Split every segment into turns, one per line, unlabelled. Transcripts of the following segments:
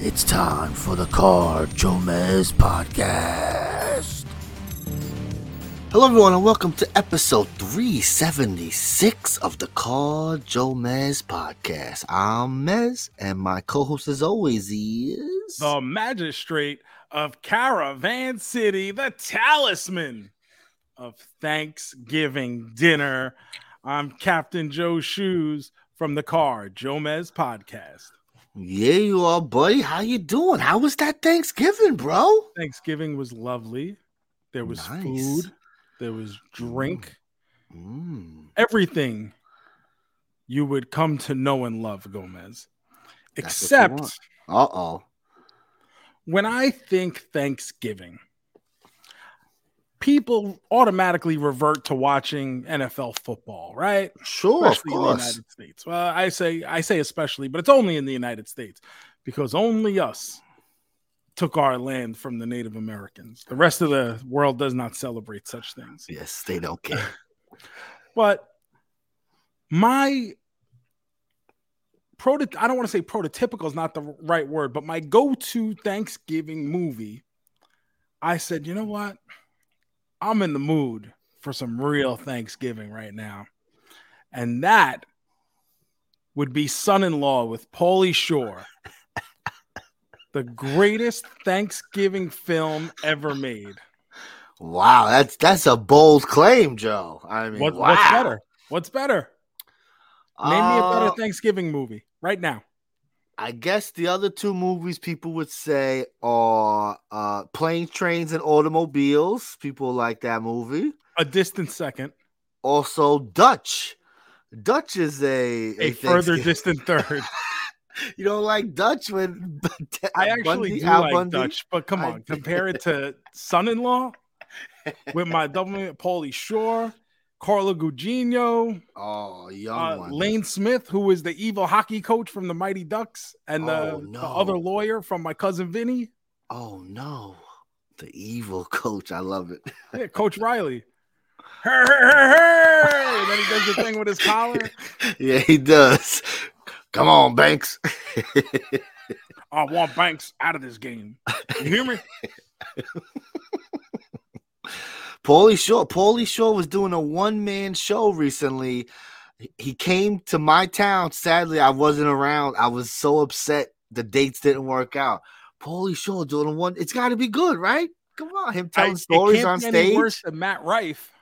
It's time for the Car JoeMeZ podcast. Hello, everyone, and welcome to episode 376 of the Car JoeMeZ podcast. I'm Mez, and my co host, as always, is.
the magistrate of Caravan City, the talisman of Thanksgiving dinner. I'm Captain Joe Shoes from the Car JoeMeZ podcast.
Yeah, you are, buddy. How you doing? How was that Thanksgiving, bro?
Thanksgiving was lovely. There was
Nice.
food, there was drink,
Mm.
everything you would come to know and love, Gomez.
That's
Except.
Uh oh.
when I think Thanksgiving, people automatically revert to watching NFL football, right?
Sure, of
especially in the. United States. Well, I say I say especially, but it's only in the United States because only us took our land from the Native Americans. The rest of the world does not celebrate such things.
Yes, they don't care.
But my I don't want to say prototypical is not the right word, but my go-to Thanksgiving movie, I said, you know what? I'm in the mood for some real Thanksgiving right now. And that would be Son-in-Law with Pauly Shore. the greatest Thanksgiving film ever made.
wow, that's that's a bold claim, Joe. I mean,
What,
wow.
What's better? What's better? Name me a
Uh,
better Thanksgiving movie right now.
I guess the other two movies people would say are uh Planes, Trains, and Automobiles. People like that movie.
A distant second,
Also, Dutch. Dutch is a
a further distant third.
You don't like Dutch when
I actually
Bundy-
do
Al
like
Bundy?
Dutch, but come on, compare it to Son-in-Law with my double Pauly Shore, Carla Gugino,
Oh, young
uh,
one.
Lane Smith, who is the evil hockey coach from the Mighty Ducks, and the,
Oh,
the
no.
other lawyer from my cousin Vinny,
Oh no, the evil coach. I love it.
yeah, Coach Riley. Hey, hey, hey! And then he does the thing with his collar.
yeah, he does. Come on, Banks.
I want Banks out of this game. You hear me?
Pauly Shore. Pauly Shore was doing a one man show recently. He came to my town. Sadly, I wasn't around. I was so upset the dates didn't work out. Pauly Shore doing a one. It's got to be good, right? Come on, him
I-
telling
it
stories on stage.
worse than Matt Rife.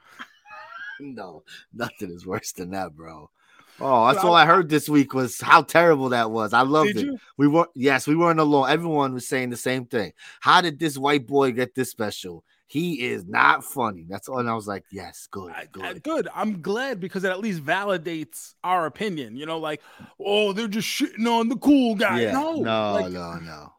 No, nothing is worse than that, bro. Oh, that's all I heard this week was how terrible that was. I loved
Did
it.
you?
We were yes, we weren't alone. Everyone was saying the same thing. How did this white boy get this special? He is not funny. That's all. And I was like, yes, good,
I- I-
good.
good. I'm glad because it at least validates our opinion. You know, like, oh, they're just shitting on the cool guy.
Yeah,
no,
no,
like,
no, no.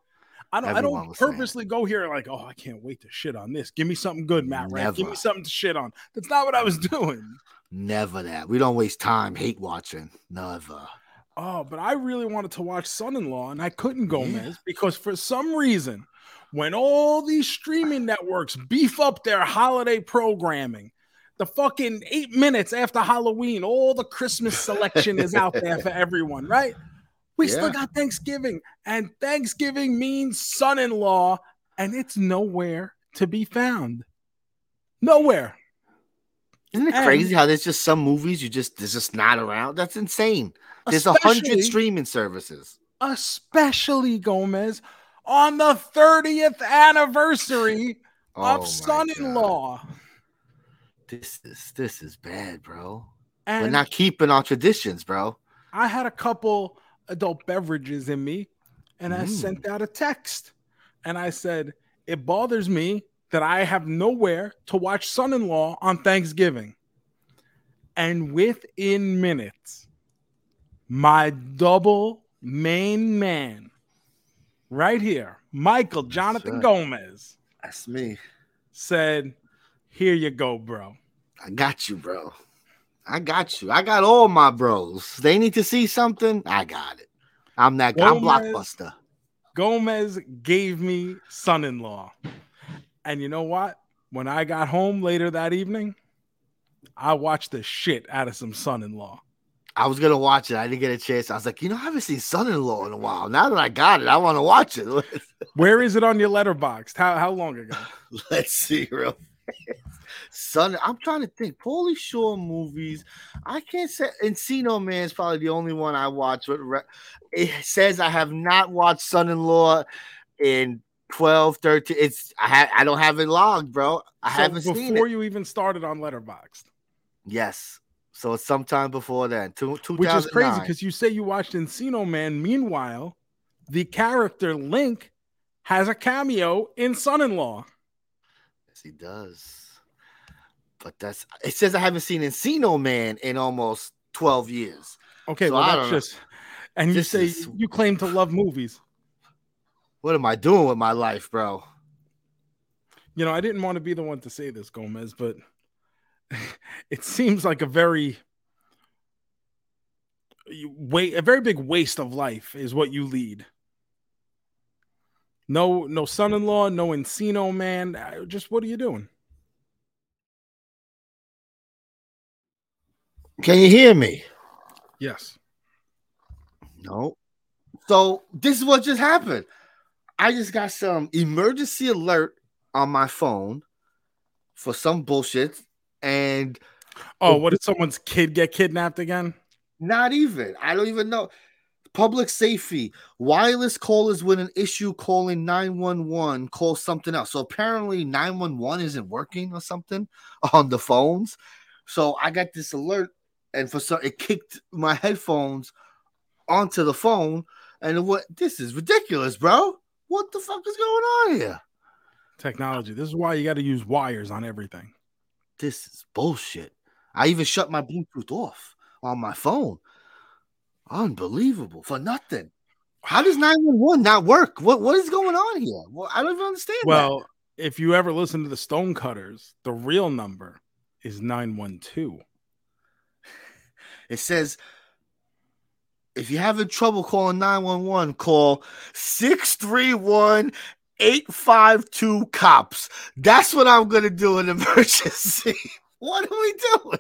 I don't. I don't
saying
purposely go here like, oh, I can't wait to shit on this. Give me something good, Matt. Right? Give me something to shit on. That's not what I was mm. doing.
Never that. We don't waste time hate watching. Never.
Oh, but I really wanted to watch Son-in-Law, and I couldn't go,
Yeah.
Because for some reason, when all these streaming networks beef up their holiday programming, the fucking eight minutes after Halloween, all the Christmas selection is out there for everyone, right? We still got Thanksgiving, and Thanksgiving means son-in-law, and it's nowhere to be found. Nowhere.
Isn't it
And-
crazy how there's just some movies you just there's just not around? That's insane. There's a hundred streaming services.
especially Gomez on the 30th anniversary
Oh
of son-in-law.
God. This is this is bad, bro.
And
We're not keeping our traditions, bro.
I had a couple adult beverages in me, and I
Mm.
sent out a text, and I said, "It bothers me that I have nowhere to watch son-in-law on Thanksgiving." And within minutes, my double main man right here, Michael Jonathan
right.
Gomez
That's me.
said, "Here you go, bro."
I got you, bro. I got you. I got all my bros. They need to see something. I got it. I'm that guy. I'm blockbuster.
Gomez gave me son-in-law, and you know what? When I got home later that evening, I watched the shit out of some son-in-law.
I was gonna watch it. I didn't get a chance. I was like, you know, I haven't seen Son-in-Law in a while. Now that I got it, I want to watch it.
Where is it on your Letterboxd? How how long ago?
Let's see, real. Son, I'm trying to think. Pauly Shore movies. I can't say Encino Man is probably the only one I watch. But it says I have not watched Son-in-Law in 12, 13. It's I ha- I don't have it logged, bro. I
So
haven't seen it before
you even started on Letterboxd,
Yes. So it's sometime before then. Two,
which is crazy because you say you watched Encino Man. Meanwhile, the character Link has a cameo in Son-in-Law.
Yes, he does. But that's it says I haven't seen Encino Man in almost 12 years.
Okay,
So
well that's
know.
just. And you
This
say
is-
you claim to love movies.
What am I doing with my life, bro?
You know, I didn't want to be the one to say this, Gomez, but it seems like a very wait a very big waste of life is what you lead. No, no son-in-law, no Encino man. Just what are you doing?
Can you hear me?
Yes.
No. So this is what just happened. I just got some emergency alert on my phone for some bullshit, and
Oh, what did someone's kid get kidnapped again?
not even I don't even know. Public safety, wireless callers with an issue calling 911 call something else. So apparently 911 isn't working or something on the phones. So I got this alert, and for some it kicked my headphones onto the phone. And what this is ridiculous, bro. What the fuck is going on here?
Technology. This is why you got to use wires on everything.
This is bullshit. I even shut my Bluetooth off on my phone. Unbelievable for nothing. How does 911 not work? What what is going on here? Well, I don't even understand. that.
Well, if you ever listen to the Stonecutters, the real number is 912.
it says if you're having trouble calling 911, call 631 852 cops. That's what I'm gonna do in emergency. what are we doing?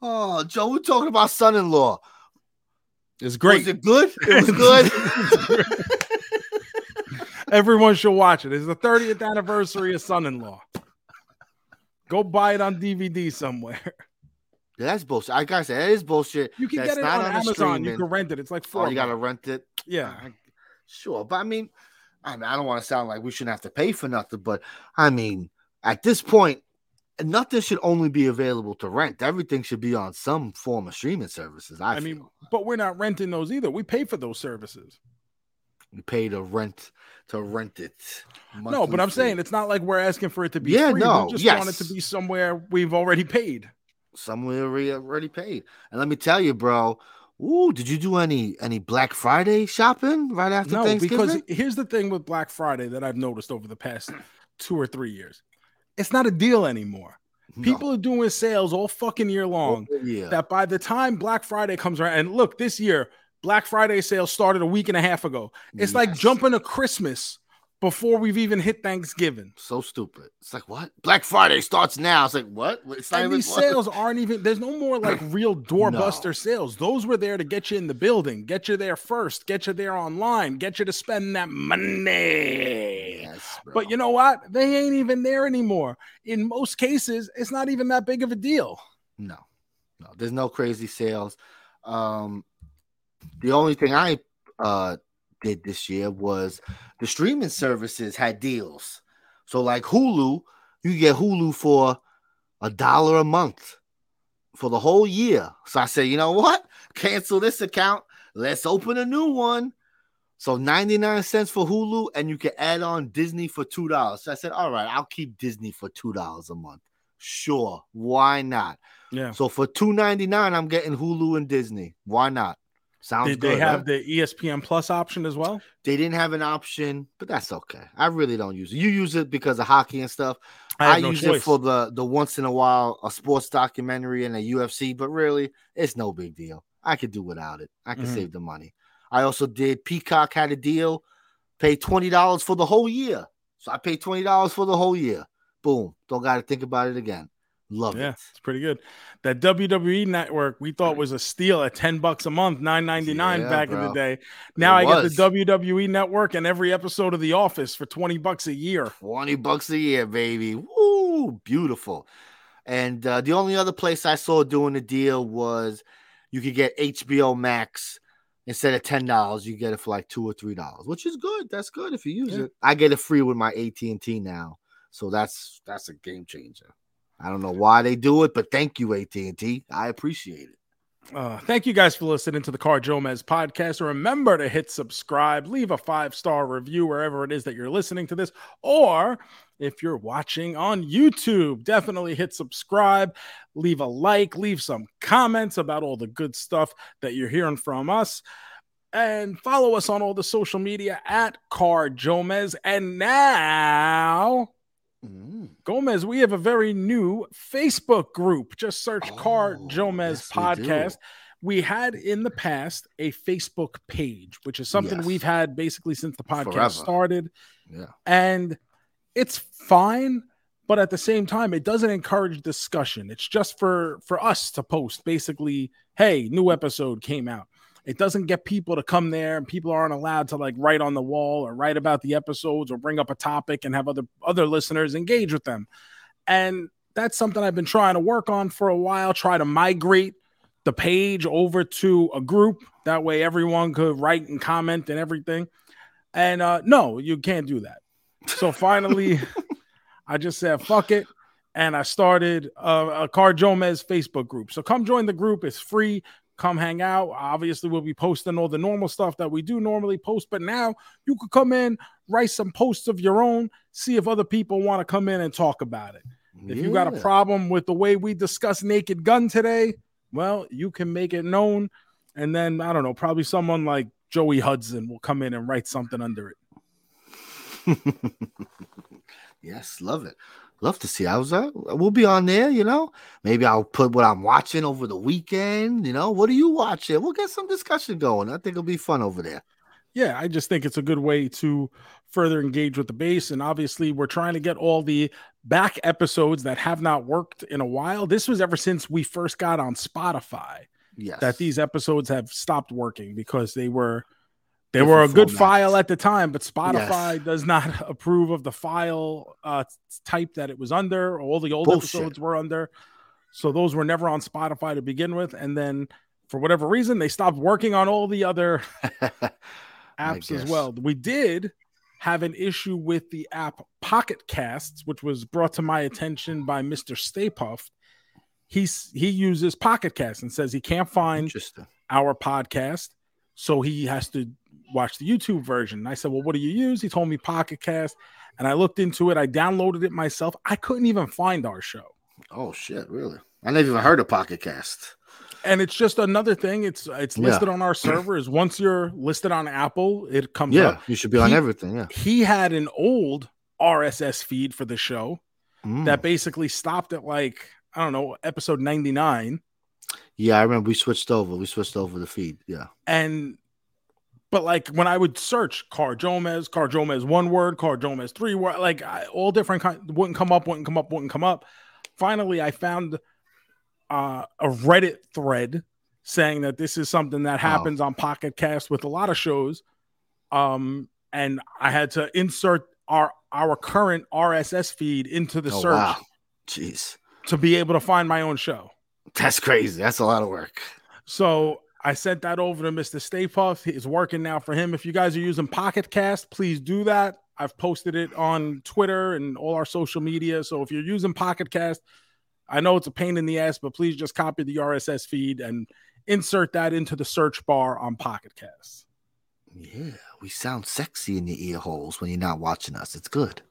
Oh, Joe, we're talking about son-in-law.
It's great.
Was it good? It was good.
Everyone should watch it. It's the 30th anniversary of Son in Law. Go buy it on DVD somewhere.
Yeah, that's bullshit. I gotta say, that is bullshit.
You can
That's
get it
not
on,
on
Amazon. You can rent it. It's like four.
Oh, you gotta rent it.
Yeah.
I- sure, but I mean, I mean, I don't want to sound like we shouldn't have to pay for nothing, but I mean, at this point, nothing should only be available to rent. Everything should be on some form of streaming services. I,
I mean, but we're not renting those either. We pay for those services.
We pay to rent to rent it.
no, but I'm
fee.
saying it's not like we're asking for it to be
Yeah,
free.
no,
we just want it to be somewhere we've already paid.
somewhere we already paid. And let me tell you, bro. Ooh, did you do any any Black Friday shopping right after
No,
Thanksgiving?
because here's the thing with Black Friday that I've noticed over the past two or three years. It's not a deal anymore.
No.
People are doing sales all fucking year long.
Oh, yeah.
that by the time Black Friday comes around, and look, this year, Black Friday sales started a week and a half ago. It's like jumping to Christmas before we've even hit Thanksgiving.
so stupid. It's like what? Black Friday starts now. It's like what? It's
And these sales aren't even, there's no more like real doorbuster sales. Those were there to get you in the building, get you there first, get you there online, get you to spend that money.
Yes.
But you know what? They ain't even there anymore. In most cases, it's not even that big of a deal.
no, no, there's no crazy sales. Um, the only thing I uh did this year was the streaming services had deals. So like Hulu, you get Hulu for a dollar a month for the whole year. So I said, you know what? Cancel this account. Let's open a new one. So 99 cents for Hulu, and you can add on Disney for two dollars. So I said, all right, I'll keep Disney for two dollars a month. Sure, why not?
Yeah.
So for two ninety nine, I'm getting Hulu and Disney. Why not? Sounds
Did
good.
they have
huh?
the ESPN Plus option as well?
They didn't have an option, but that's okay. I really don't use it. You use it because of hockey and stuff.
I,
I,
no
use
choice.
it for the the once in a while a sports documentary and a UFC, but really, it's no big deal. I could do without it. I can
Mhm.
save the money. I also did Peacock had a deal, pay twenty dollars for the whole year. So I paid twenty dollars for the whole year. Boom. Don't got to think about it again. Love
yeah,
it.
it's pretty good. That WWE network we thought was a steal at 10 bucks a month, 9.99
Yeah,
back in the day. Now
It
I get the WWE network and every episode of The Office for 20 bucks a year.
20 bucks a year, baby. Woo, beautiful. And uh, the only other place I saw doing the deal was you could get HBO Max instead of ten dollars. You get it for like two or three dollars, which is good. That's good if you use
Yeah.
it. I get it free with my AT and T now, so that's that's a game changer. I don't know why they do it, but thank you AT and T. I appreciate it.
Uh, thank you guys for listening to the Car JoeMeZ podcast. Remember to hit subscribe, leave a five star review wherever it is that you're listening to this, or if you're watching on YouTube, definitely hit subscribe, leave a like, leave some comments about all the good stuff that you're hearing from us. And follow us on all the social media at Car JoeMeZ. And now,
Mm.
Gomez, we have a very new Facebook group. Just search Car
Oh,
Jomez
yes, we
podcast. We had in the past a Facebook page, which is something
Yes.
we've had basically since the podcast
Forever.
started.
Yeah.
And it's fine, but at the same time, it doesn't encourage discussion. It's just for for us to post basically, hey, new episode came out. It doesn't get people to come there, and people aren't allowed to like write on the wall or write about the episodes or bring up a topic and have other other listeners engage with them. And that's something I've been trying to work on for a while. Try to migrate the page over to a group that way everyone could write and comment and everything. And uh, no, you can't do that. So finally, I just said fuck it, and I started a, a Car JoeMeZ Facebook group. So come join the group. It's free. Come hang out. Obviously, we'll be posting all the normal stuff that we do normally post, but now you could come in, write some posts of your own, see if other people want to come in and talk about it. If you got a problem with the way we discuss Naked Gun today, well, you can make it known. And then I don't know, probably someone like Joey Hudson will come in and write something under it.
yes, love it. Love to see. I was uh, we'll be on there, you know. Maybe I'll put what I'm watching over the weekend. You know, what are you watching? We'll get some discussion going. I think it'll be fun over there.
Yeah, I just think it's a good way to further engage with the base. And obviously, we're trying to get all the back episodes that have not worked in a while. This was ever since we first got on Spotify
Yes.
that these episodes have stopped working because they were they were a good
formats.
file at the time, but Spotify
Yes.
does not approve of the file uh, type that it was under. All the old
Bullshit.
episodes were under, so those were never on Spotify to begin with. And then for whatever reason, they stopped working on all the other apps as well. We did have an issue with the app Pocket Casts, which was brought to my attention by Mr. Stay Puft. He's he uses Pocket Cast and says he can't find our podcast, so he has to watch the YouTube version. And I said, "Well, what do you use?" He told me Pocket Cast, and I looked into it. I downloaded it myself. I couldn't even find our show.
Oh shit, really? I never even heard of Pocket Cast.
and it's just another thing. It's it's
Yeah.
listed on our server. Is Once you're listed on Apple, it comes
Yeah,
up.
you should be on
He-
everything. Yeah.
He had an old RSS feed for the show
Mm.
that basically stopped at like I don't know episode 99,
Yeah, I remember we switched over. We switched over the feed. Yeah.
and but like when I would search Car JoeMeZ, Car JoeMeZ one word, Car JoeMeZ three word, like I, all different kind wouldn't come up, wouldn't come up, wouldn't come up. Finally, I found uh, a Reddit thread saying that this is something that
Wow.
happens on Pocket Cast with a lot of shows. Um, and I had to insert our our current RSS feed into the
Oh,
search
wow. Jeez.
to be able to find my own show.
That's crazy. That's a lot of work.
So I sent that over to Mr. Stay Puft. It's working now for him. If you guys are using Pocket Cast, please do that. I've posted it on Twitter and all our social media. So if you're using Pocket Cast, I know it's a pain in the ass, but please just copy the RSS feed and insert that into the search bar on Pocket Cast.
Yeah, we sound sexy in your ear holes when you're not watching us. It's good.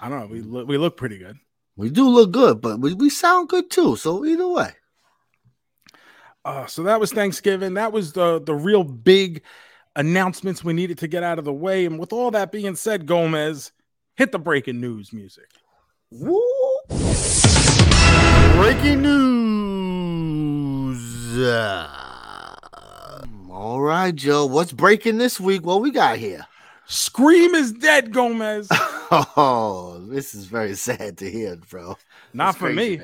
I don't know. We look, we look pretty good.
We do look good, but we, we sound good too. So either way.
Uh, so that was Thanksgiving. That was the the real big announcements we needed to get out of the way. And with all that being said, Gomez, hit the breaking news music.
Woo! Breaking news. Uh, all right, Joe. What's breaking this week? What we got here?
Scream is dead, Gomez.
Oh, this is very sad to hear, bro.
Not
This
for me.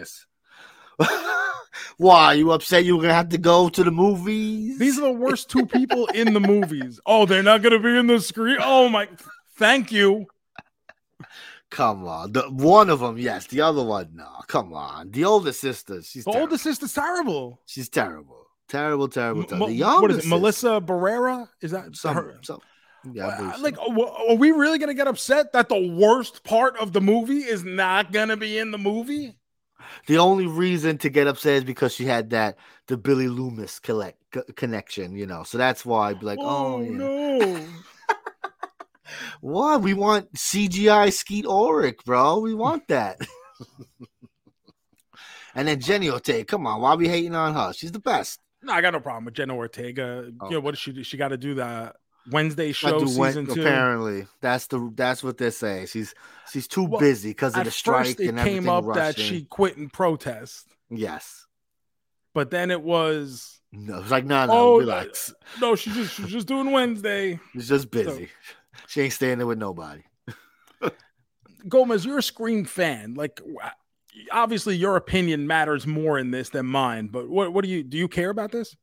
Why? You upset you were gonna have to go to the movies?
These are the worst two people in the movies. Oh, they're not to be in the screen. Oh my! Thank you.
Come on. The one of them, yes. The other one, no. Come on. The older sister, she's
The
terrible.
older sister's terrible.
She's terrible. Terrible, terrible,
M-
The younger
what is it?
sister-
Melissa Barrera? Is that
Some,
her?
some, yeah,
like, uh, are are we really to get upset that the worst part of the movie is not to be in the movie?
The only reason to get upset is because she had that the Billy Loomis collect co- connection, you know. So that's why I'd be like, oh,
oh
yeah.
no!
What? We want CGI Skeet Ulrich, bro. We want that. and then Jenny Ortega, come on, why are we hating on her? She's the best.
no, I got no problem with Jenna Ortega.
Oh.
You know what does she do? She got to do the Wednesday show season
Wen-
two.
Apparently, that's the that's what they're saying. She's she's too
Well,
busy because of the strike
it
and
came
everything
up
rushing.
that she quit in protest,
yes.
but then it was
No, it's like no, no,
Oh,
relax.
no. She's just she's just doing Wednesday.
She's just busy. she ain't staying there with nobody.
Gomez, you're a Scream fan. Like, obviously, your opinion matters more in this than mine. But what what do you do? You care about this?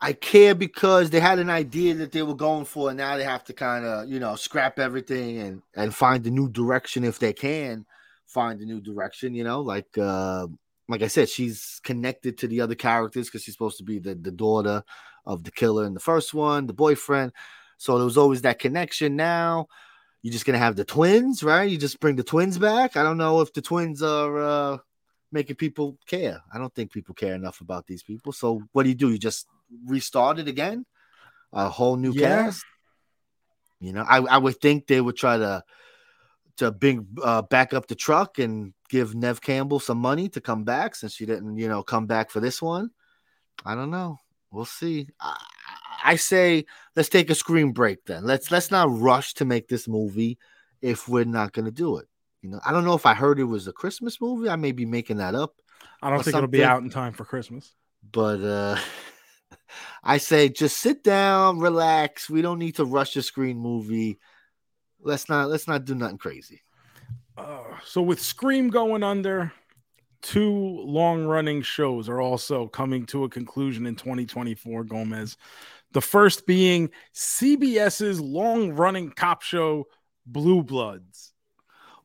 I care because they had an idea that they were going for, and now they have to kind of, you know, scrap everything and and find a new direction if they can find a new direction. You know, like uh, like I said, she's connected to the other characters because she's supposed to be the the daughter of the killer in the first one, the boyfriend. So there was always that connection. Now you're just gonna have the twins, right? You just bring the twins back. I don't know if the twins are uh, making people care. I don't think people care enough about these people. So what do you do? You just restart it again, a whole new
Yeah.
cast. You know, I, I would think they would try to to bring uh, back up the truck and give Neve Campbell some money to come back since she didn't, you know, come back for this one. I don't know. We'll see. I, I say let's take a screen break then. Let's let's not rush to make this movie if we're not going to do it. You know, I don't know if I heard it was a Christmas movie. I may be making that up
I don't think it'll be out in time for Christmas.
but uh I say just sit down, relax. We don't need to rush a screen movie. Let's not let's not do nothing crazy.
Uh, so with Scream going under, two long-running shows are also coming to a conclusion in 2024. Gomez, the first being CBS's long-running cop show, Blue Bloods.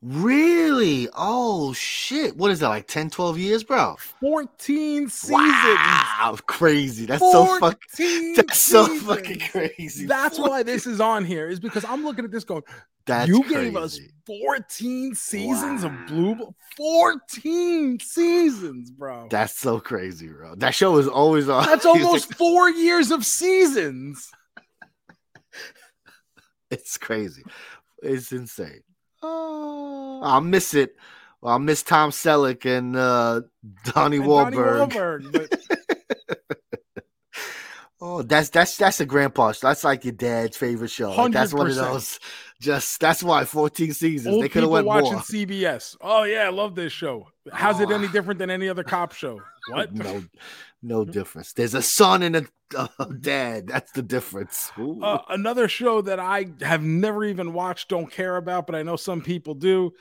Really? Oh shit. What is that like 10 12 years, bro?
14 seasons.
Wow, crazy. That's so fucking
14
that's so fucking crazy.
That's why this is on here, is because I'm looking at this going,
That's
you
crazy.
gave us 14 seasons
Wow.
of Blue Blo- 14 seasons, bro.
That's so crazy, bro. That show is always on.
That's almost four years of seasons.
it's crazy. It's insane. Oh, I'll miss it. I'll miss Tom Selleck and uh Donnie
And
Wahlberg.
Wahlberg, but
Oh, that's that's that's a grandpa. show. That's like your dad's favorite show. Like, that's one of those. Just that's why 14 seasons.
old
they could have went
watching
more.
CBS. Oh yeah, I love this show. How's it
Oh.
any different than any other cop show? What?
no, no difference. There's a son and a uh, dad. That's the difference.
Uh, another show that I have never even watched, don't care about, but I know some people do.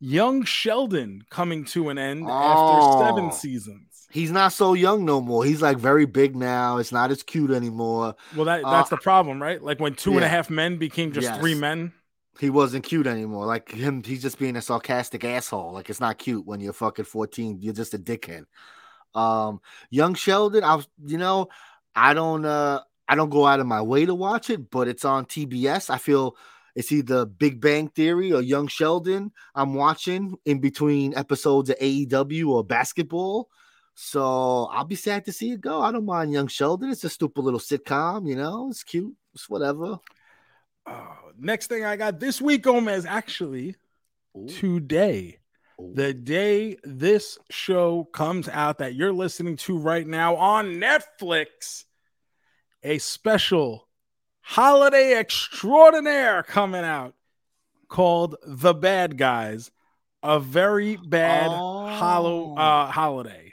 Young Sheldon coming to an end after seven
Oh.
seasons.
He's not so young no more. He's like very big now. It's not as cute anymore.
Well, that
Uh,
that's the problem, right? Like when two and a half men became just
Yes.
three men.
He wasn't cute anymore. Like him, he's just being a sarcastic asshole. Like it's not cute when you're fucking 14. You're just a dickhead. Um, young Sheldon, I was, you know, I don't uh I don't go out of my way to watch it, but it's on TBS. I feel it's either Big Bang Theory or Young Sheldon I'm watching in between episodes of AEW or basketball. So I'll be sad to see it go. I don't mind Young Sheldon. It's a stupid little sitcom, you know, it's cute, it's whatever.
Uh, next thing I got this week, Gomez, actually
Ooh.
today, the day this show comes out that you're listening to right now on Netflix, a special holiday extraordinaire coming out called The Bad Guys, a very bad hollow
Oh.
uh, holiday.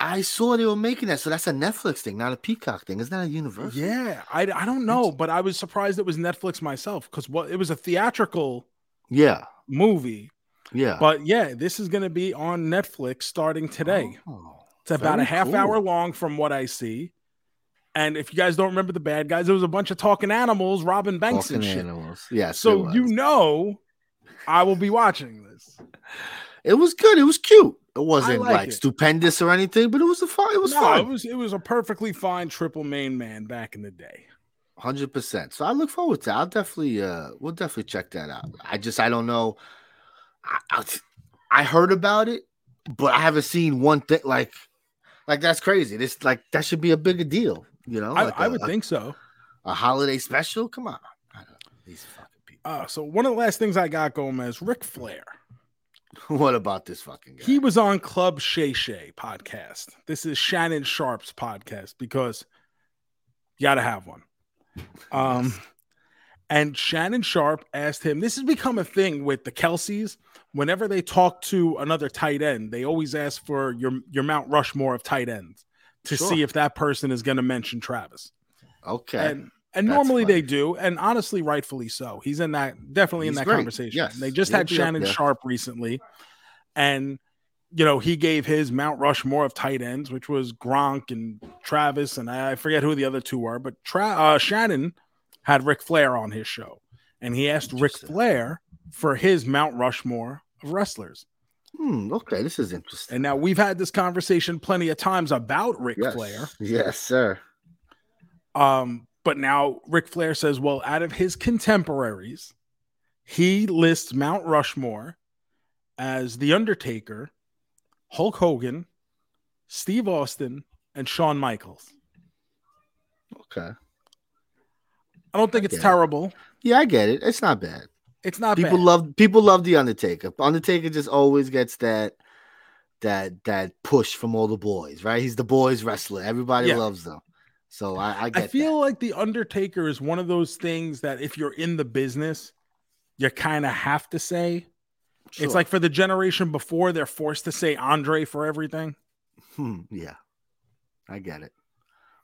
I saw they were making that, so that's a Netflix thing, not a Peacock thing. Isn't that a Universal?
Yeah, I, I don't know, but I was surprised it was Netflix myself because what it was a theatrical
yeah,
movie.
yeah.
But yeah, this is going to be on Netflix starting today.
Oh,
It's about a half
cool.
hour long from what I see. And if you guys don't remember the bad guys, there was a bunch of talking animals, robbing banks
Talking
and shit.
animals. Yes.
so you know, I will be watching this.
it was good. It was cute. It wasn't
like
like,
it.
stupendous or anything, but it was a fun. It was
no,
fun.
it was it was a perfectly fine triple main man back in the day.
Hundred percent. So I look forward to. It. I'll definitely. Uh, we'll definitely check that out. I just. I don't know. I, I, I heard about it, but I haven't seen one thing. Like, like that's crazy. This like that should be a bigger deal. You know,
I,
like
I
a-
would
a,
think so.
a holiday special. Come on, I don't know. these fucking people.
Uh, so one of the last things I got Gomez, Ric Flair.
what about this fucking guy?
He was on Club Shay Shay podcast. This is Shannon Sharpe's podcast because you got to have one. Um, and Shannon Sharp asked him, this has become a thing with the Kelces. Whenever they talk to another tight end, they always ask for your, your Mount Rushmore of tight ends to
Sure.
see if that person is going to mention Travis.
okay.
And and
That's
normally they do, and honestly, rightfully so. He's in that definitely in that
great.
conversation.
Yes.
They just
He'll
had Shannon. Sharpe recently, and you know he gave his Mount Rushmore of tight ends, which was Gronk and Travis, and I forget who the other two were, but Tra- uh, Shannon had Ric Flair on his show, and he asked Ric Flair for his Mount Rushmore of wrestlers.
Hmm, okay, this is interesting.
And now we've had this conversation plenty of times about Ric
yes.
Flair.
Yes, sir.
Um, but now Ric Flair says, well, out of his contemporaries, he lists Mount Rushmore as The Undertaker, Hulk Hogan, Steve Austin, and Shawn Michaels.
Okay.
I don't think it's
get it.
terrible.
Yeah, I get it. It's not bad.
It's not
people
bad.
love people love the Undertaker. Undertaker just always gets that that that push from all the boys, right? He's the boys wrestler. Everybody
Yeah.
loves them. So I, I get
I feel like The Undertaker is one of those things that if you're in the business, you kind of have to say.
Sure.
It's like for the generation before, they're forced to say Andre for everything.
Hmm, yeah, I get it.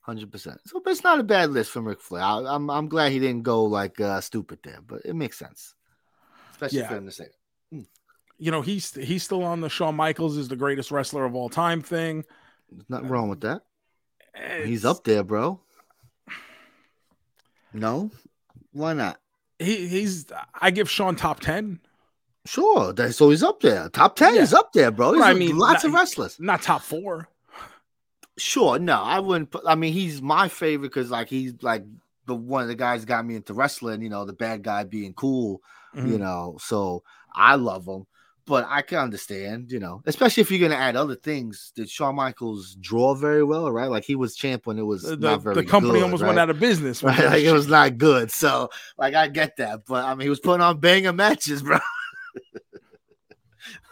Hundred percent. So, but it's not a bad list from Ric Flair. I, I'm I'm glad he didn't go like uh, stupid there, but it makes sense, especially
Yeah.
for him to say. it.
You know, he's he's still on the Shawn Michaels is the greatest wrestler of all time thing.
There's nothing wrong with that. He's up there, bro. No, why not?
He he's I give Shawn top ten,
Sure, that, so he's up there. Top ten
Yeah.
is up there, bro.
I mean,
lots
not-
of wrestlers.
not top four.
Sure, no, I wouldn't. Put, I mean, he's my favorite because like he's like the one of the guys got me into wrestling. You know, the bad guy being cool. You
Mhm.
know, so I love him. But I can understand, you know, especially if you're gonna add other things. Did Shawn Michaels draw very well, right? Like he was champ when it was
The,
not very
the company
good,
almost
right?
went out of business.
right? Like it was not good. So, like, I get that, but I mean, he was putting on banger matches, bro.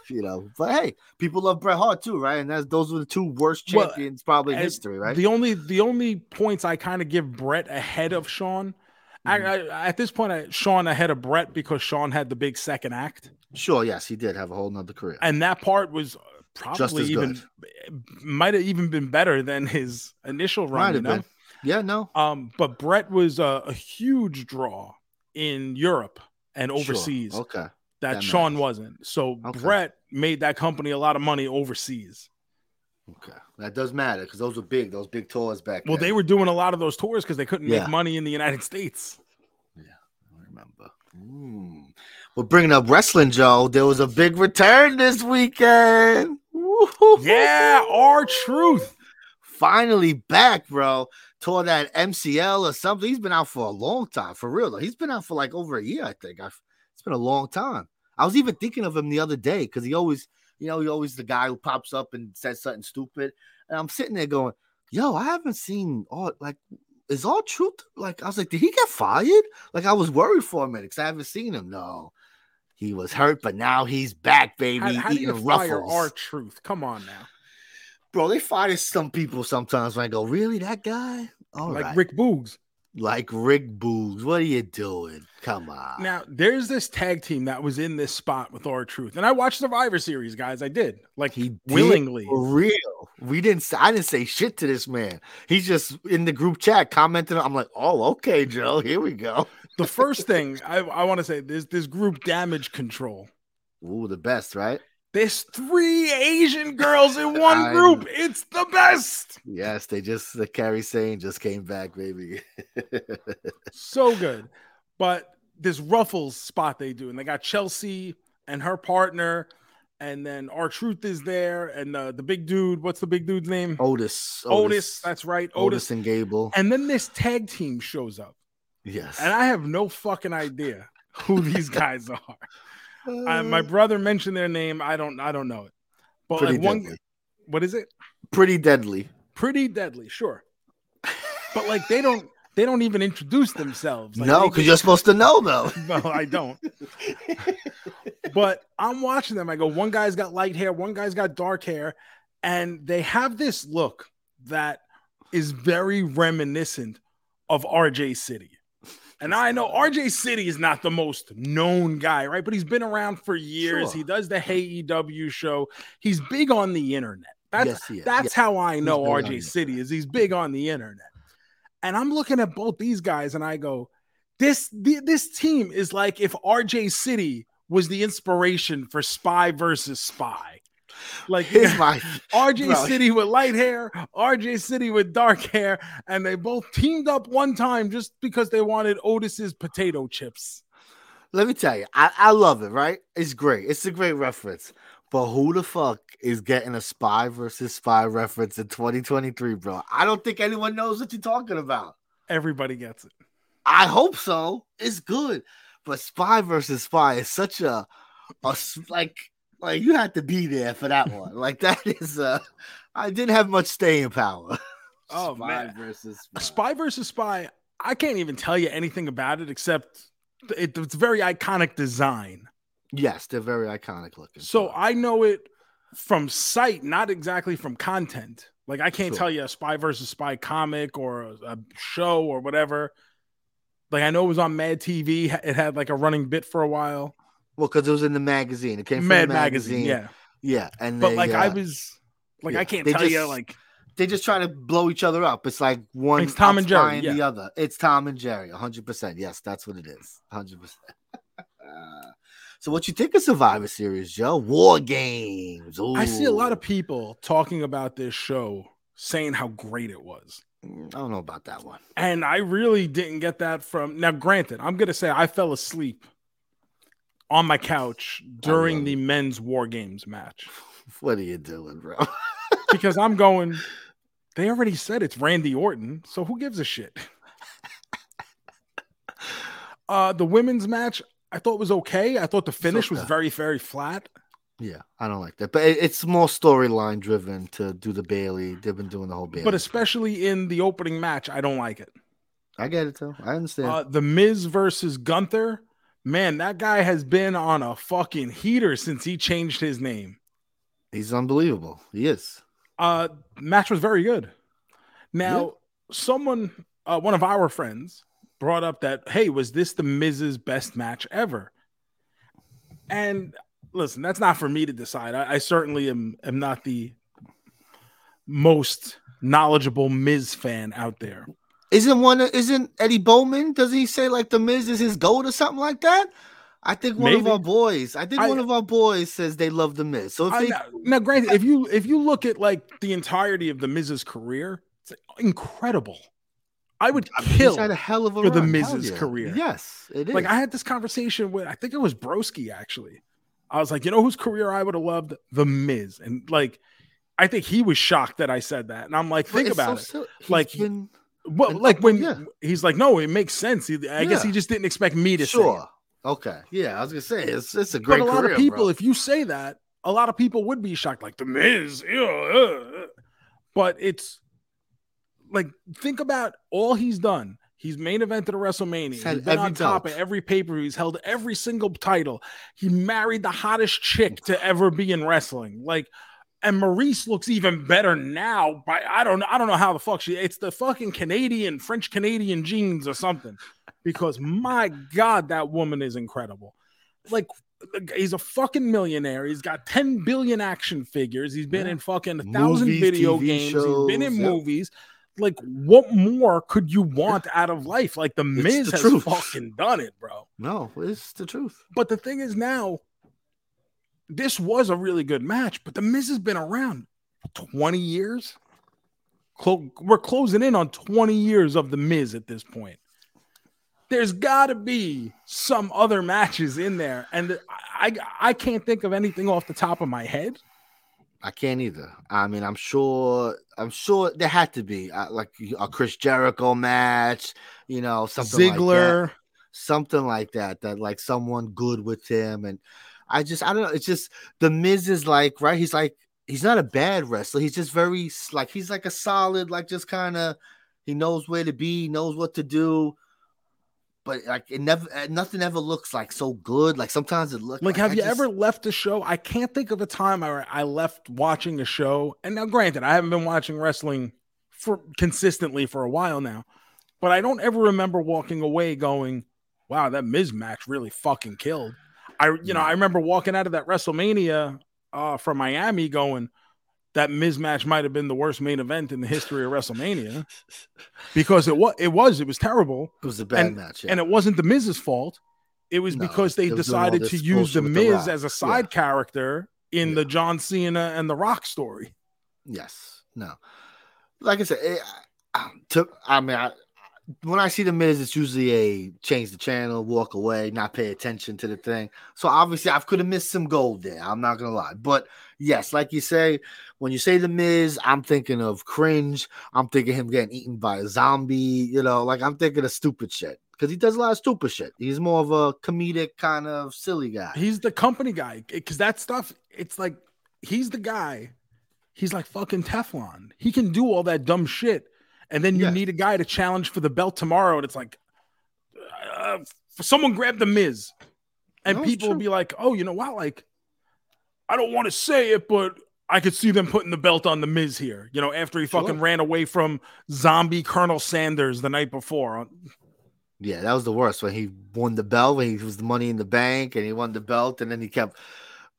you know, but hey, people love Bret Hart too, right? And that's those were the two worst
Well,
champions probably in history, right?
The only the only points I kind of give Bret ahead of Shawn. I,
Mm-hmm.
I, at this point, I, Shawn ahead of Bret because Shawn had the big second act,
sure, yes, he did have a whole nother career.
and that part was probably
as
even might have even been better than his initial run.
Might
You know?
been. Yeah, no,
Um, but Bret was a, a huge draw in Europe and
sure.
overseas
Okay,
that,
that
Shawn
matters.
wasn't. So
Okay.
Bret made that company a lot of money overseas.
okay, that does matter because those were big, those big tours back.
Well,
then.
they were doing a lot of those tours because they couldn't
Yeah.
make money in the United States.
Yeah, I remember. Mm. We're bringing up wrestling, Joe. There was a big return this weekend. Woo-hoo-hoo.
Yeah, R-Truth.
finally back, bro. Tore that MCL or something. He's been out for a long time, for real. Though. He's been out for like over a year, I think. I've, it's been a long time. I was even thinking of him the other day because he always, you know, he always the guy who pops up and says something stupid. And I'm sitting there going, "Yo, I haven't seen all like." Is R-Truth like I was like, did he get fired? Like I was worried for a minute because I haven't seen him. No, He was hurt, but now he's back, baby.
How, how do you
eating
fire our truth? Come on now.
Bro, they fire some people sometimes when I go, really, that guy? All
like
right.
Rick Boogs.
Like Rick Boogs. What are you doing? Come on.
Now, there's this tag team that was in this spot with R-Truth. And I watched Survivor Series, guys. I did. Like
he did
willingly.
for real. We didn't. I didn't say shit to this man. He's just in the group chat commenting. I'm like, oh, okay, Joe. Here we go.
The first thing I, I want to say is this group damage control.
Ooh, the best, right?
There's three Asian girls in one group. It's the best.
Yes, they just the Kairi Sane just came back, baby.
So good. But this Ruffles spot they do, and they got Chelsea and her partner, and then R-Truth is there, and uh, the big dude. What's the big dude's name?
Otis,
Otis. That's right, Otis.
Otis and Gable.
And then this tag team shows up,
yes.
and I have no fucking idea who these guys are. I, my uh, brother mentioned their name. I don't. I don't know it. But
pretty
like one,
deadly.
what is it?
Pretty deadly.
Pretty deadly, sure. But like they don't. They don't even introduce themselves. Like,
no, because you're supposed to know though.
No, I don't. but I'm watching them. I go, one guy's got light hair, one guy's got dark hair, and they have this look that is very reminiscent of RJ City. And I know RJ City is not the most known guy, right? But he's been around for years.
Sure.
He does the Hey EW show. He's big on the internet. That's
Yes, he is.
that's
Yes.
how I know RJ City is. He's big on the internet. And I'm looking at both these guys and I go, this the, this team is like if RJ City was the inspiration for Spy versus Spy. Like
Here's my
RJ
bro.
City with light hair, RJ City with dark hair, and they both teamed up one time just because they wanted Otis's potato chips.
Let me tell you, I, I love it, right? It's great. It's a great reference. But who the fuck is getting a spy versus spy reference in 2023, bro? I don't think anyone knows what you're talking about.
Everybody gets it.
I hope so. It's good. But spy versus spy is such a, a like like you had to be there for that one. Like that is uh I didn't have much staying power.
Oh,
spy
man.
versus spy.
Spy versus Spy, I can't even tell you anything about it except it, it's very iconic design.
Yes, they're very iconic looking.
So
Sure.
I know it from sight, not exactly from content. Like I can't
Sure.
tell you a spy versus spy comic or a, a show or whatever. Like I know it was on Mad TV. It had like a running bit for a while.
Well, because it was in the magazine. It came from
Mad
the
magazine,
magazine.
yeah.
Yeah, and
But
they,
like I
uh,
was, like
yeah,
I can't
they
tell you like
they just try to blow each other up. It's like one
It's Tom and Jerry,
outspying the other. It's Tom and Jerry, 100%. Yes, that's what it is. 100%. so what you think of Survivor Series, Joe? War games.
I see a lot of people talking about this show saying how great it was.
Mm, I don't know about that one.
And I really didn't get that from now. Granted, I'm gonna say I fell asleep on my couch during the men's war games match
What are you doing, bro?
because I'm going. They already said it's Randy Orton, so who gives a shit? Uh, the women's match I thought was okay. I thought the finish was very, very flat.
yeah, I don't like that. But it- it's more storyline driven to do the Bayley. They've been doing the whole Bayley.
But especially in the opening match, I don't like it.
I get it, though. I understand.
Uh, the Miz versus Gunther, man, that guy has been on a fucking heater since he changed his name.
He's unbelievable. He is.
Uh, match was very good. Now, someone, uh, one of our friends, brought up that, hey, was this the Miz's best match ever? And listen, that's not for me to decide. I, I certainly am am not the most knowledgeable Miz fan out there.
Isn't one? Isn't Eddie Bowman? Doesn't he say like the Miz is his goat or something like that? I think one of our boys. I think
I-
one of our boys says they love the Miz. So if
I-
they,
now, granted, if you if you look at like the entirety of the Miz's career, it's incredible. I would kill.
had a hell of a
for the
run. Hell
Miz's
yeah.
career.
Yes, it is.
like I had this conversation with I think it was Broski actually. I was like, you know whose career I would have loved? The Miz. And like I think he was shocked that I said that. And I'm like, think about
so
it. Like,
been-
Well,
and
like when
yeah.
he's like, no, it makes sense. He, I guess he just didn't expect me to say
sure. Okay. Yeah, I was gonna say it's it's a great.
But a lot
career,
of people,
bro.
if you say that, a lot of people would be shocked, like the Miz. ew, uh, uh." But it's like think about all he's done. He's main evented a WrestleMania.
He's
He's been on top
belt.
of every pay per view. He's held every single title. He married the hottest chick to ever be in wrestling. Like, and Maryse looks even better now. By I don't I don't know how the fuck she. It's the fucking Canadian French Canadian genes or something. Because my God, that woman is incredible. Like he's a fucking millionaire. He's got 10 billion action figures. He's been
Yeah.
in fucking a thousand
Movies,
video
TV
games. He's been in
yep.
movies. Like, what more could you want out of life? Like the Miz
the
has
truth.
fucking done it, bro.
No, it's the truth.
But the thing is now, this was a really good match, but the Miz has been around 20 years. Clo- we're closing in on 20 years of the Miz at this point. There's got to be some other matches in there, and I, I can't think of anything off the top of my head.
I can't either. I mean, I'm sure. I'm sure there had to be uh, like a Chris Jericho match. You know, something like that.
Ziggler,
something like that. That like someone good with him, and I just I don't know. It's just the Miz is like right. He's like he's not a bad wrestler. He's just very like he's like a solid like just kind of he knows where to be, knows what to do. But like it never, uh, nothing ever looks like so good. Like sometimes it looks
Like, have
I
you
just-
ever left a show? I can't think of a time I, I left watching a show. And now, granted, I haven't been watching wrestling for consistently for a while now, but I don't ever remember walking away going, "Wow, that Miz match really fucking killed." I, you know, I remember walking out of that WrestleMania uh, from Miami going, "That Miz match might have been the worst main event in the history of WrestleMania," because it was, it was, it was terrible.
It was a bad
and-
match,
And it wasn't the Miz's fault. It was
No,
because they decided to use the
with The
Miz as a side character in
Yeah.
the John Cena and the Rock story.
Yes. No. Like I said, it, I, to, I mean, I, when I see the Miz, it's usually a change the channel, walk away, not pay attention to the thing. So obviously, I could have missed some gold there. I'm not gonna lie, but yes, like you say, when you say the Miz, I'm thinking of cringe. I'm thinking him getting eaten by a zombie. You know, like I'm thinking of stupid shit because he does a lot of stupid shit. He's more of a comedic kind of silly guy.
He's the company guy because that stuff. It's like he's the guy. He's like fucking Teflon. He can do all that dumb shit, and then you
Yeah.
need a guy to challenge for the belt tomorrow, and it's like, uh, someone grab the Miz, and
No,
people will be like, "Oh, you know what? Like, I don't want to say it, but." I could see them putting the belt on the Miz here, you know, after he
Sure.
fucking ran away from zombie Colonel Sanders the night before.
Yeah, that was the worst when he won the belt when he was the money in the bank and he won the belt and then he kept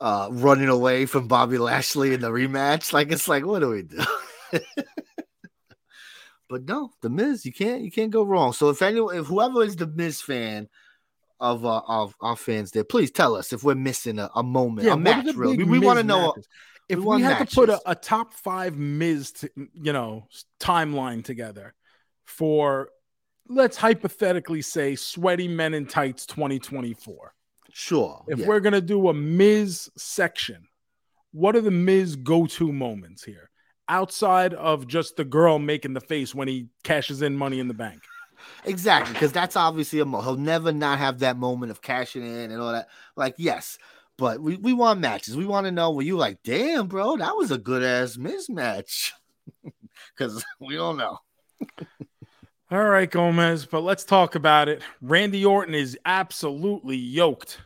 uh running away from Bobby Lashley in the rematch. Like it's like, what do we do? but no, the Miz, you can't you can't go wrong. So if anyone if whoever is the Miz fan of uh, of our fans there, please tell us if we're missing a, a moment, a match. Really,
big
we, want to know.
If
we
we, had to put a, a top five Miz, you know, timeline together for, let's hypothetically say, Sweaty Men in Tights 2024.
Sure,
If
yeah.
we're gonna do a Miz section, what are the Miz go-to moments here? Outside of just the girl making the face when he cashes in money in the bank.
Exactly, because that's obviously a mo- he'll never not have that moment of cashing in and all that. Like, yes, but we, we want matches. We want to know where you like, damn, bro, that was a good ass mismatch. Because we don't know.
All right, Gomez, but let's talk about it. Randy Orton is absolutely yoked.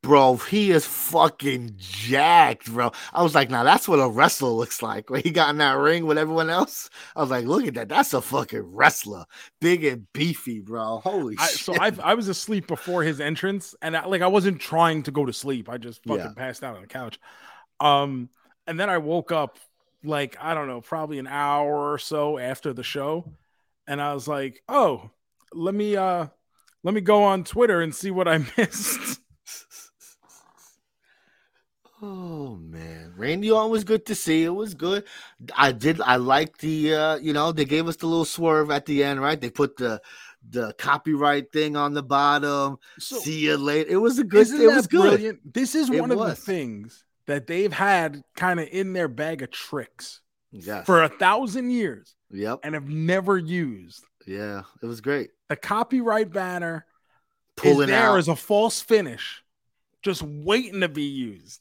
Bro, he is fucking jacked, bro. I was like, now that's what a wrestler looks like when he got in that ring with everyone else. I was like, look at that. That's a fucking wrestler. Big and beefy, bro. Holy
I,
shit.
so I I was asleep before his entrance, and I, like I wasn't trying to go to sleep. I just fucking
Yeah.
passed out on the couch. Um, and then I woke up like I don't know, probably an hour or so after the show, and I was like, oh, let me uh, let me go on Twitter and see what I missed.
Oh man, Randy Orton was good to see. It was good. I did. I like the. uh You know, they gave us the little swerve at the end, right? They put the the copyright thing on the bottom.
So
see you later. It was a good.
isn't
It was good.
brilliant? This is
It
one of the things that they've had kind of in their bag of tricks
Yes.
for a thousand years
yep.
and have never used.
Yeah. It was great.
The copyright banner
Pulling
is there
out.
as a false finish, just waiting to be used.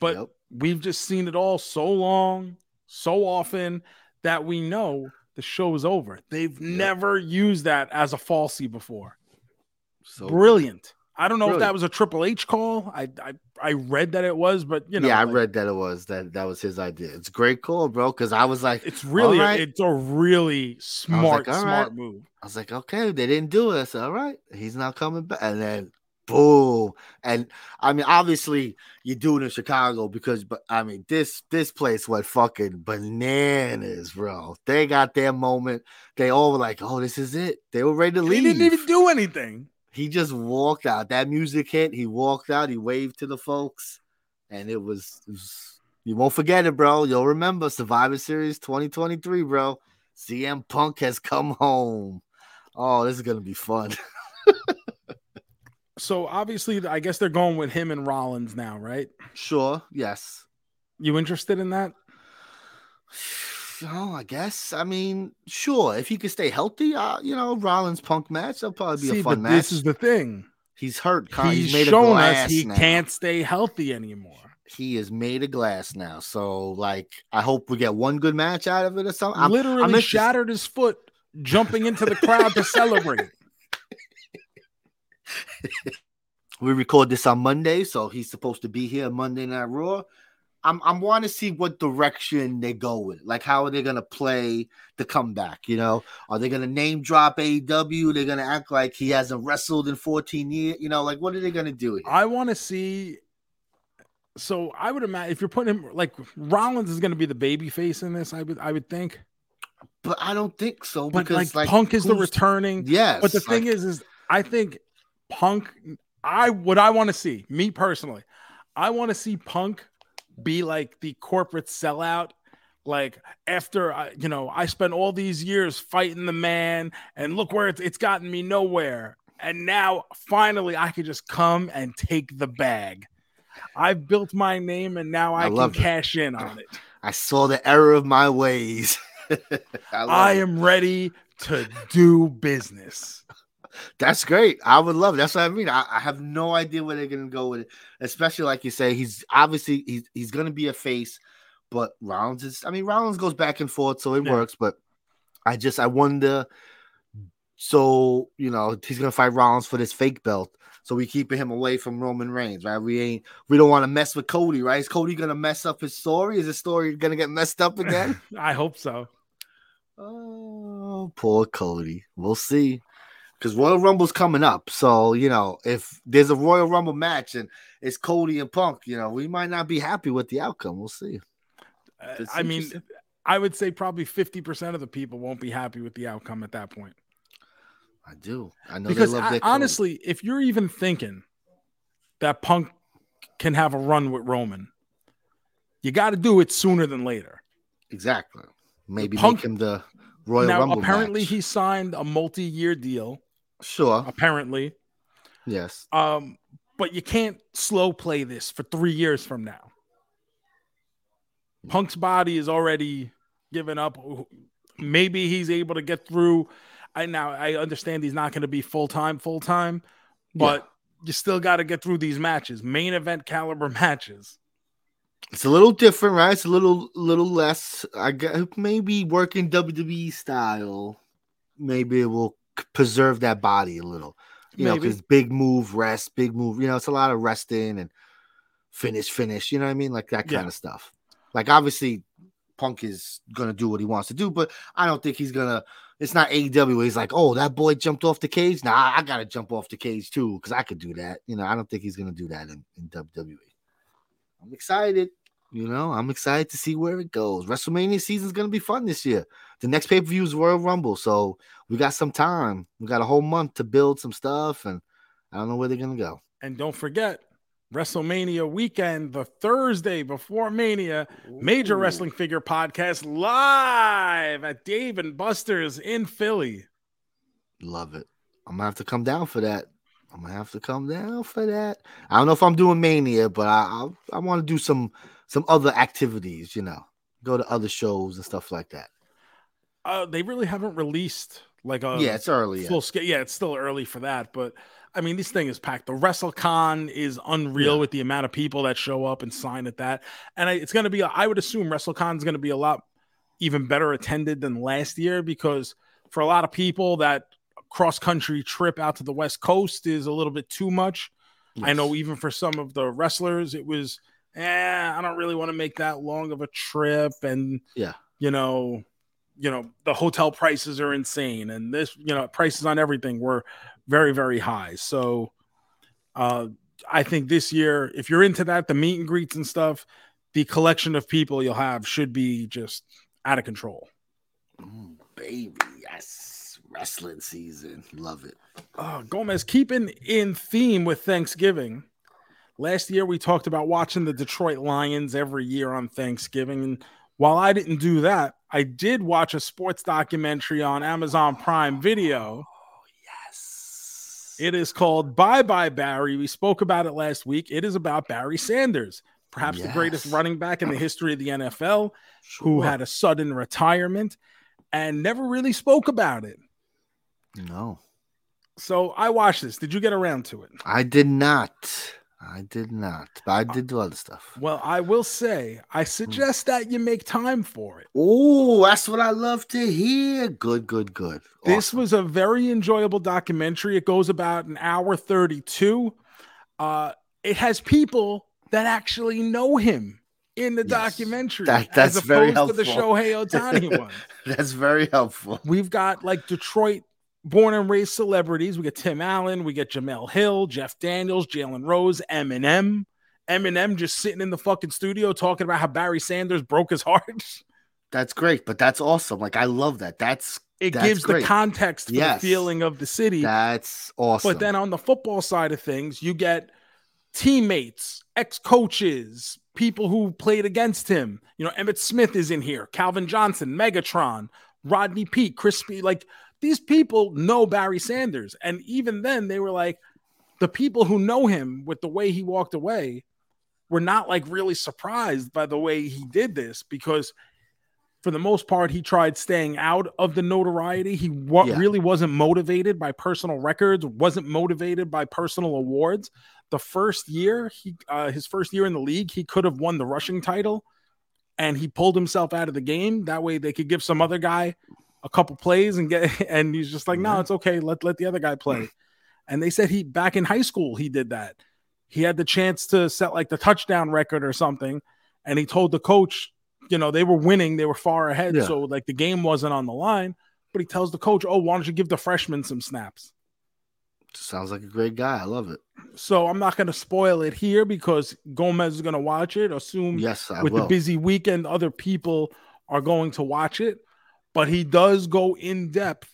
But
Yep.
We've just seen it all so long, so often that we know the show's over. They've never used that as a falsie before.
So
Brilliant. I don't know if that was a Triple H call. I, I I read that it was, but you know,
yeah, I
like,
read that it was that that was his idea. It's a great call, bro. Because I was like,
it's really
right.
it's a really smart
all
smart
right.
move.
I was like, okay, they didn't do it. I said, all right, he's not coming back. And then boom. And I mean, obviously you do it in Chicago because but I mean this this place went fucking bananas, bro. They got their moment. They all were like, oh, this is it. They were ready to leave.
He didn't even do anything.
he just walked out. That music hit. He walked out. He waved to the folks, and it was, it was- you won't forget it, bro. You'll remember Survivor Series 2023, bro. CM Punk has come home. Oh, this is gonna be fun.
So obviously, I guess they're going with him and Rollins now, right?
sure, yes.
You interested in that?
Oh, I guess. I mean, sure. If he could stay healthy, uh, you know, Rollins Punk match, that'll probably be
See,
a fun match.
this is the thing.
he's hurt. Con-
He's,
made of
shown us he
now.
can't stay healthy anymore.
He is made of glass now. So, like, I hope we get one good match out of it or something. I'm,
Literally
I'm
shattered his foot jumping into the crowd to celebrate.
We record this on Monday, so he's supposed to be here Monday Night Raw. I'm I'm want to see what direction they go with. Like, how are they gonna play the comeback? You know, are they gonna name drop AEW? They're gonna act like he hasn't wrestled in 14 years. You know, like what are they gonna do? Here?
I want to see. So I would imagine if you're putting him like Rollins is going to be the baby face in this, I would I would think.
But I don't think so
But
because
like, Punk is the returning.
Yes,
But the thing
like,
is, is I think Punk. I what I want to see, me personally, I want to see Punk be like the corporate sellout. Like after I, you know, I spent all these years fighting the man, and look where it's, it's gotten me nowhere. And now finally, I could just come and take the bag. I've built my name, and now I,
I
can
it.
cash in on it.
I saw the error of my ways. I,
I am ready to do business.
That's great. I would love it. That's what I mean. I, I have no idea where they're gonna go with it. Especially like you say, he's obviously he's he's gonna be a face, but Rollins is I mean Rollins goes back and forth, so it
Yeah.
works. But I just I wonder. So you know he's gonna fight Rollins for this fake belt. So we keeping him away from Roman Reigns, right? We ain't we don't want to mess with Cody, right? Is Cody gonna mess up his story? Is his story gonna get messed up again?
I hope so.
Oh, poor Cody. We'll see. Because Royal Rumble's coming up. So, you know, if there's a Royal Rumble match and it's Cody and Punk, you know, we might not be happy with the outcome. We'll see.
Uh, I mean. I would say probably 50% of the people won't be happy with the outcome at that point.
I do. I know
Because
they love
I- honestly, if you're even thinking that Punk can have a run with Roman, you got to do it sooner than later.
Exactly. Maybe
Punk-
make him the Royal
now,
Rumble
apparently,
match.
he signed a multi year deal.
Sure.
Apparently.
Yes.
Um, but you can't slow play this for three years from now. Punk's body is already given up. Maybe he's able to get through. I now I understand he's not going to be full time, full time, but you still got to get through these matches, main event caliber matches.
It's a little different, right? It's a little little less. I guess maybe working WWE style. Maybe it will preserve that body a little. You know, because big move, rest, big move. You know, it's a lot of resting and finish, finish. You know what I mean? Like that kind
Yeah.
of stuff. Like obviously, Punk is gonna do what he wants to do, but I don't think he's gonna. It's not AEW he's like, oh, that boy jumped off the cage. Nah, I, I gotta jump off the cage too because I could do that. You know, I don't think he's gonna do that in, in WWE. I'm excited. You know, I'm excited to see where it goes. WrestleMania season's gonna be fun this year. The next pay per view is Royal Rumble, so we got some time. We got a whole month to build some stuff, and I don't know where they're gonna go.
And don't forget, WrestleMania weekend, the Thursday before Mania, Major
Ooh.
Wrestling Figure Podcast live at Dave and Buster's in Philly.
Love it. I'm gonna have to come down for that. I'm gonna have to come down for that. I don't know if I'm doing Mania, but I I, I want to do some some other activities. You know, go to other shows and stuff like that.
Uh, they really haven't released like a
yeah, it's early.
full
Yeah.
scale. Yeah, it's still early for that, but I mean, this thing is packed. The WrestleCon is unreal
Yeah.
with the amount of people that show up and sign at that, and I, it's going to be. I would assume WrestleCon is going to be a lot even better attended than last year because for a lot of people that cross country trip out to the West Coast is a little bit too much. I know even for some of the wrestlers, it was, eh, I don't really want to make that long of a trip. And,
Yeah.
you know, you know, the hotel prices are insane. And this, you know, prices on everything were very, very high. So uh, I think this year, if you're into that, the meet and greets and stuff, the collection of people you'll have should be just out of control.
Baby, yes. Wrestling season. Love it.
Uh, Gomez, keeping in theme with Thanksgiving. Last year, we talked about watching the Detroit Lions every year on Thanksgiving. And while I didn't do that, I did watch a sports documentary on Amazon Prime Video.
Oh, yes.
It is called Bye Bye Barry. We spoke about it last week. It is about Barry Sanders, perhaps the greatest running back in the history of the NFL, who had a sudden retirement and never really spoke about it.
no.
So I watched this. Did you get around to it?
I did not. I did not. But I did do other stuff.
Well, I will say, I suggest that you make time for it.
Oh, that's what I love to hear. Good, good, good.
This was a very enjoyable documentary. It goes about an hour 32. Uh, it has people that actually know him in the
Yes.
documentary
That- that's
as
very
opposed to the
helpful.
Shohei Ohtani one.
that's very helpful.
We've got like Detroit born and raised celebrities. We get Tim Allen, we get Jemele Hill, Jeff Daniels, Jalen Rose, Eminem. Eminem just sitting in the fucking studio talking about how Barry Sanders broke his heart.
That's great, but that's awesome. Like I love that. That's
It
That's
gives
great.
the context for
Yes.
the feeling of the city.
that's awesome.
But then on the football side of things, you get teammates, ex coaches, people who played against him. You know, Emmitt Smith is in here, Calvin Johnson, Megatron, Rodney Peete, Crispy. Like these people know Barry Sanders. And even then, they were like, the people who know him with the way he walked away were not like really surprised by the way he did this because for the most part he tried staying out of the notoriety he wa-
Yeah.
really wasn't motivated by personal records wasn't motivated by personal awards the first year he uh, his first year in the league he could have won the rushing title and he pulled himself out of the game that way they could give some other guy a couple plays and get and he's just like no it's okay. Let let the other guy play. And they said he back in high school he did that. He had the chance to set like the touchdown record or something. And he told the coach you know they were winning. They were far ahead.
Yeah.
so like the game wasn't on the line. But he tells the coach oh why don't you give the freshman some snaps?
Sounds like a great guy. I love it.
so i'm not going to spoil it here because gomez is going to watch it. Assume
Yes, I
with
will.
the busy weekend other people are going to watch it but he does go in depth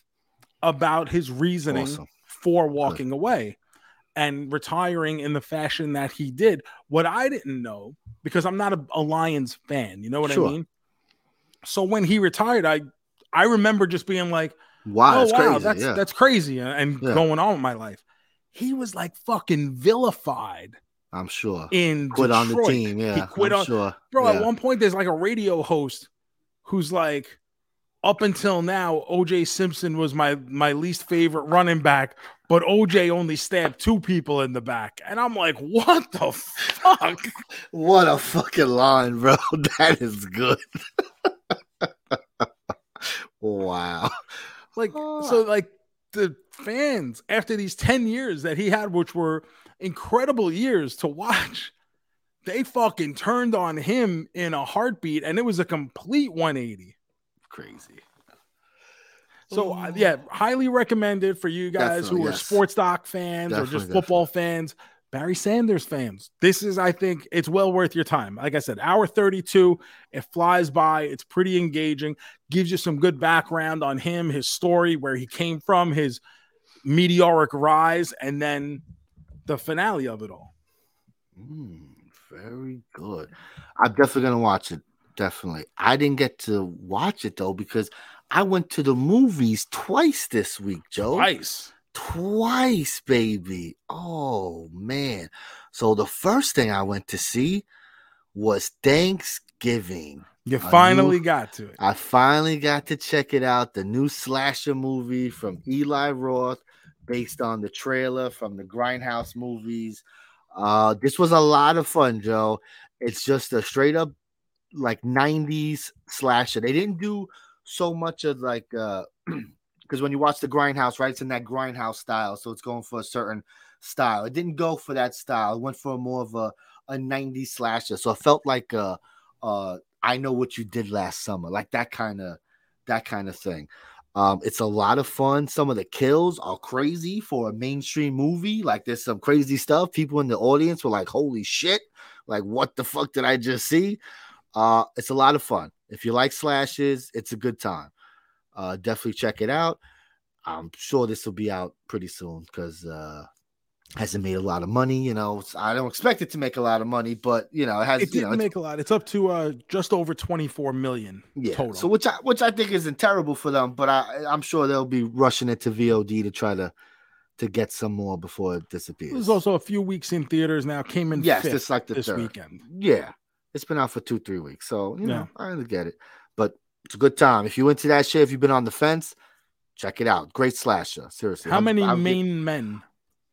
about his reasoning
Awesome.
for walking away and retiring in the fashion that he did. What I didn't know, because I'm not a, a Lions fan, you know what
Sure.
I mean? So when he retired, I I remember just being like,
Wow,
oh
that's
wow,
crazy.
that's
yeah.
that's crazy and, and
Yeah.
going on with my life. He was like fucking vilified
I'm sure.
in
Quit on the
Detroit.
team. Yeah,
He quit
I'm
on
sure.
Bro,
yeah.
at one point there's like a radio host who's like up until now OJ Simpson was my my least favorite running back, but OJ only stabbed two people in the back. And I'm like, "What the fuck?"
What a fucking line, bro. That is good. wow.
Like
Ah.
so like the fans after these 10 years that he had which were incredible years to watch, they fucking turned on him in a heartbeat and it was a complete 180.
Crazy.
So uh, yeah, highly recommended for you guys
Definitely,
who are
yes.
sports doc fans or just football fans, Barry Sanders fans. This is, I think, it's well worth your time. Like I said, hour 32, it flies by. It's pretty engaging, gives you some good background on him, his story, where he came from, his meteoric rise, and then the finale of it all.
Mm, very good. I'm definitely gonna watch it. Definitely. I didn't get to watch it though because I went to the movies twice this week, Joe.
Twice.
Twice, baby. Oh man. So the first thing I went to see was Thanksgiving.
You finally
new-
got to it.
I finally got to check it out. The new slasher movie from Eli Roth, based on the trailer from the Grindhouse movies. Uh, this was a lot of fun, Joe. It's just a straight up like 90s slasher. They didn't do so much of like uh because when you watch the grindhouse, right, it's in that grindhouse style, so it's going for a certain style. It didn't go for that style. It went for more of a a 90s slasher. So it felt like uh uh I know what you did last summer, like that kind of that kind of thing. Um, it's a lot of fun. Some of the kills are crazy for a mainstream movie. Like there's some crazy stuff. People in the audience were like, "Holy shit! Like what the fuck did I just see?" Uh, it's a lot of fun. If you like slashes, it's a good time. Uh, definitely check it out. I'm sure this will be out pretty soon because uh, hasn't made a lot of money. You know, I don't expect it to make a lot of money, but you know, it has.
It didn't
know,
make a lot. It's up to uh just over 24 million
yeah.
total.
So which I which I think isn't terrible for them, but I I'm sure they'll be rushing it to VOD to try to to get some more before it disappears.
There's also a few weeks in theaters now. Came in
yes,
fifth
like the
this
third.
weekend.
Yeah, it's been out for two three weeks, so you
Yeah.
know I get it. But it's a good time if you into that shit. If you've been on the fence, check it out. Great slasher, seriously.
How
I'm-
many
give-
main men?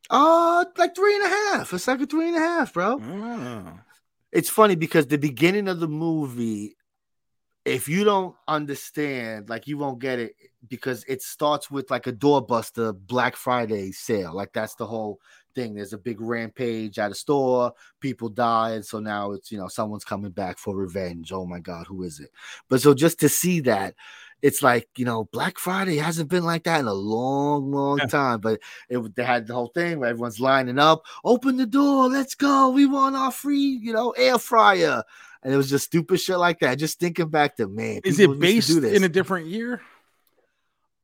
Uh, like three and a half. It's like a three and a half, bro.
Ah.
it's funny because the beginning of the movie, if you don't understand, like you won't get it because it starts with like a doorbuster Black Friday sale. Like that's the whole thing. There's a big rampage at a store, people died, and so now it's you know someone's coming back for revenge. Oh my god, who is it? But so just to see that. It's like you know, Black Friday hasn't been like that in a long, long
Yeah.
time. But it they had the whole thing where everyone's lining up. Open the door, let's go. We want our free, you know, air fryer. And it was just stupid shit like that. Just thinking back to man,
Is it based in a different year?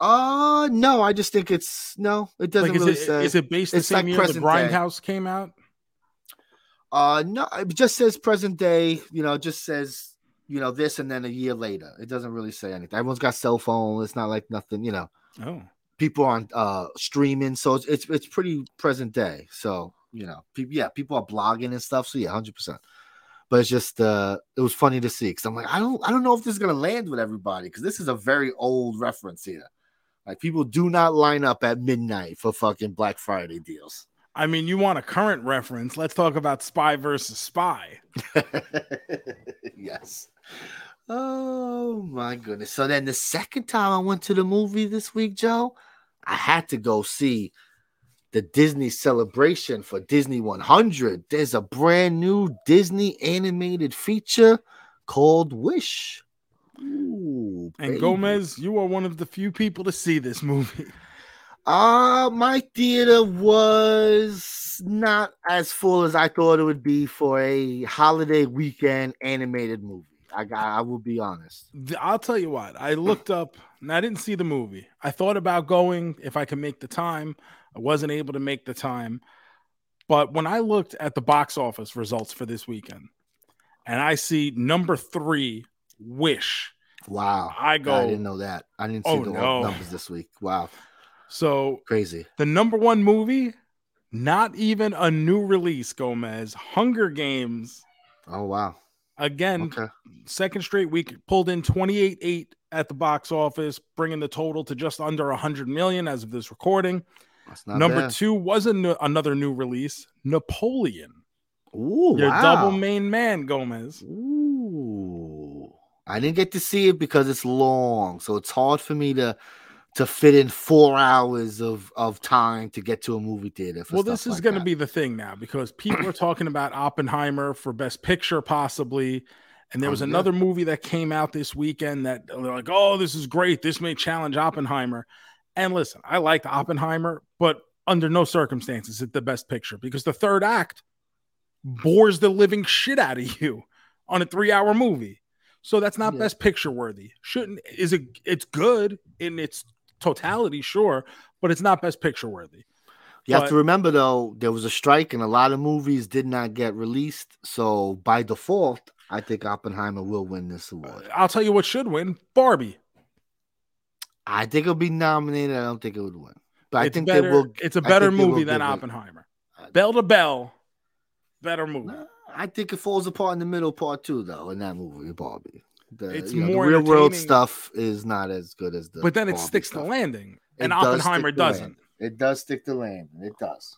Uh no, I just think it's no, it doesn't
Like, is
really
it,
say.
is it based the
It's
same
like
year the
day.
Grindhouse came out?
Uh no, it just says present day, you know, just says, you know, this and then a year later. It doesn't really say anything. Everyone's got cell phone. It's not like nothing, you know.
Oh,
People on uh streaming, so it's it's, it's pretty present day. So, you know, people yeah, people are blogging and stuff. So yeah, hundred percent. But it's just uh it was funny to see because I'm like, I don't I don't know if this is gonna land with everybody because this is a very old reference here. Like people do not line up at midnight for fucking Black Friday deals.
I mean, you want a current reference? Let's talk about Spy versus Spy.
yes. Oh my goodness. So then the second time I went to the movie this week, Joe, I had to go see the Disney celebration for Disney 100. There's a brand new Disney animated feature called Wish. Ooh,
And
baby.
Gomez, you are one of the few people to see this movie.
Uh, my theater was not as full as I thought it would be for a holiday weekend animated movie. I I will be honest.
I'll tell you what, I looked up and I didn't see the movie. I thought about going if I could make the time. I wasn't able to make the time. But when I looked at the box office results for this weekend and I see number three, Wish,
Wow.
I go,
I didn't know that. I didn't see
Oh,
the
no.
numbers this week. Wow.
so
Crazy.
the number one movie, not even a new release, Gomez, Hunger Games.
Oh, wow.
Again,
Okay.
second straight week pulled in 28.8 at the box office, bringing the total to just under 100 million as of this recording.
That's not
Number
bad.
two was a n- another new release, Napoleon.
Ooh,
Your
wow.
double main man, Gomez.
Ooh. I didn't get to see it because it's long, so it's hard for me to to fit in four hours of of time to get to a movie theater. For
Well,
stuff
this is
like
going to be the thing now because people are talking about Oppenheimer for Best Picture, possibly. And there
Oh,
was
yeah.
another movie that came out this weekend that they're like, oh, this is great. This may challenge Oppenheimer. And listen, I liked Oppenheimer, but under no circumstances is it the best picture because the third act bores the living shit out of you on a three hour movie. So that's not
Yeah.
best picture worthy. Shouldn't is it it's good in its totality, sure, but it's not best picture worthy.
You have to remember though, there was a strike and a lot of movies did not get released. So by default, I think Oppenheimer will win this uh, award.
I'll tell you what should win Barbie.
I think it'll be nominated. I don't think it would win. But I think
better,
they will.
it's a better
think they will
movie than
it-
Oppenheimer. Bell to bell, better movie.
Nah, I think it falls apart in the middle part too, though. In that movie, Barbie. The,
It's
you know, the
more
real world stuff is not as good as the.
but then it
Barbie
sticks
stuff.
the landing, and
does
Oppenheimer
the
doesn't.
It does stick the landing. It does.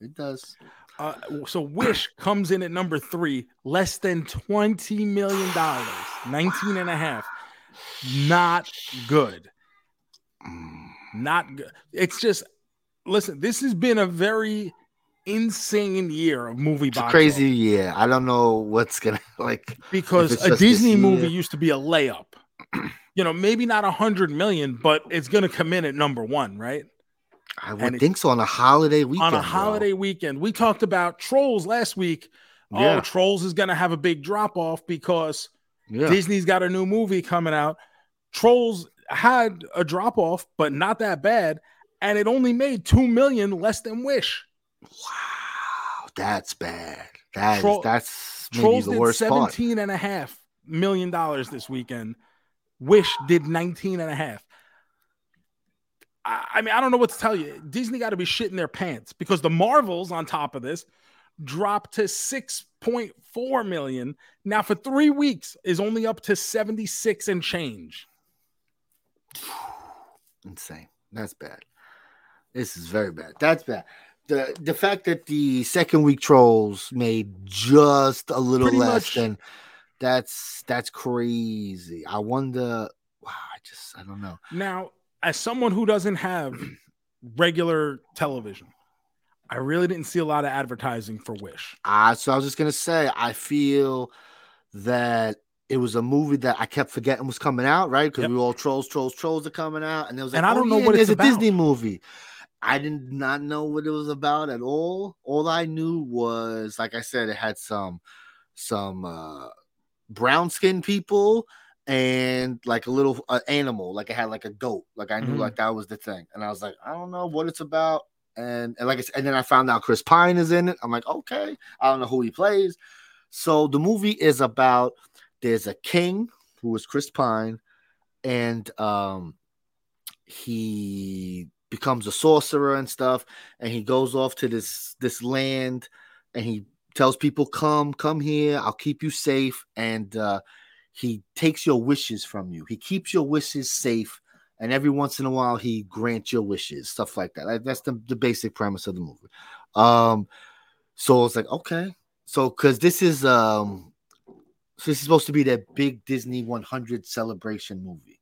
It does.
Uh, so Wish comes in at number three, less than $20 million, 19 and a half. Not good.
Mm.
Not good. It's just, listen, this has been a very insane year of movie
It's a crazy
office
year. I don't know what's gonna like.
because a Disney movie used to be a layup. You know, maybe not a hundred million, but it's going to come in at number one, right?
I
And
would
it-
think so on a holiday weekend.
on a holiday weekend. We talked about Trolls last week. Oh, Trolls is going to have a big drop off because
Yeah.
Disney's got a new movie coming out. Trolls had a drop off, but not that bad, and it only made 2 million less than Wish.
Wow, that's bad. That is-
Troll-
that's maybe
Trolls
the
did
worst part.
17 and a half million dollars this weekend. Wish did 19 and a half. I I mean, I don't know what to tell you. Disney got to be shitting their pants because the Marvels on top of this dropped to 6.4 million. Now for 3 weeks is only up to 76 and change.
Insane. That's bad. This is very bad. That's bad. The the fact that the second week trolls made just a little
Pretty
less
much.
than that's that's crazy. I wonder wow, I just I don't know.
Now, as someone who doesn't have regular television, I really didn't see a lot of advertising for Wish.
Uh, so I was just gonna say, I feel that it was a movie that I kept forgetting was coming out, right? Because
Yep.
we were all trolls, trolls, trolls are coming out, and it was like,
And I
oh,
don't know
yeah,
what it's
a Disney movie. I did not know what it was about at all. All I knew was, like I said, it had some some uh brown skinned people and like a little uh, animal, like it had like a goat. Like I knew
Mhm.
like that was the thing, and I was like, I don't know what it's about. And, and like I said, and then I found out Chris Pine is in it. I'm like, okay, I don't know who he plays. So the movie is about there's a king who is Chris Pine, and um he becomes a sorcerer and stuff, and he goes off to this this land and he tells people, Come, come here, I'll keep you safe. And uh he takes your wishes from you, he keeps your wishes safe. And every once in a while, he grants your wishes, stuff like that. That's the, the basic premise of the movie. Um, so it's like, okay, so because this is um so this is supposed to be that big Disney 100 celebration movie.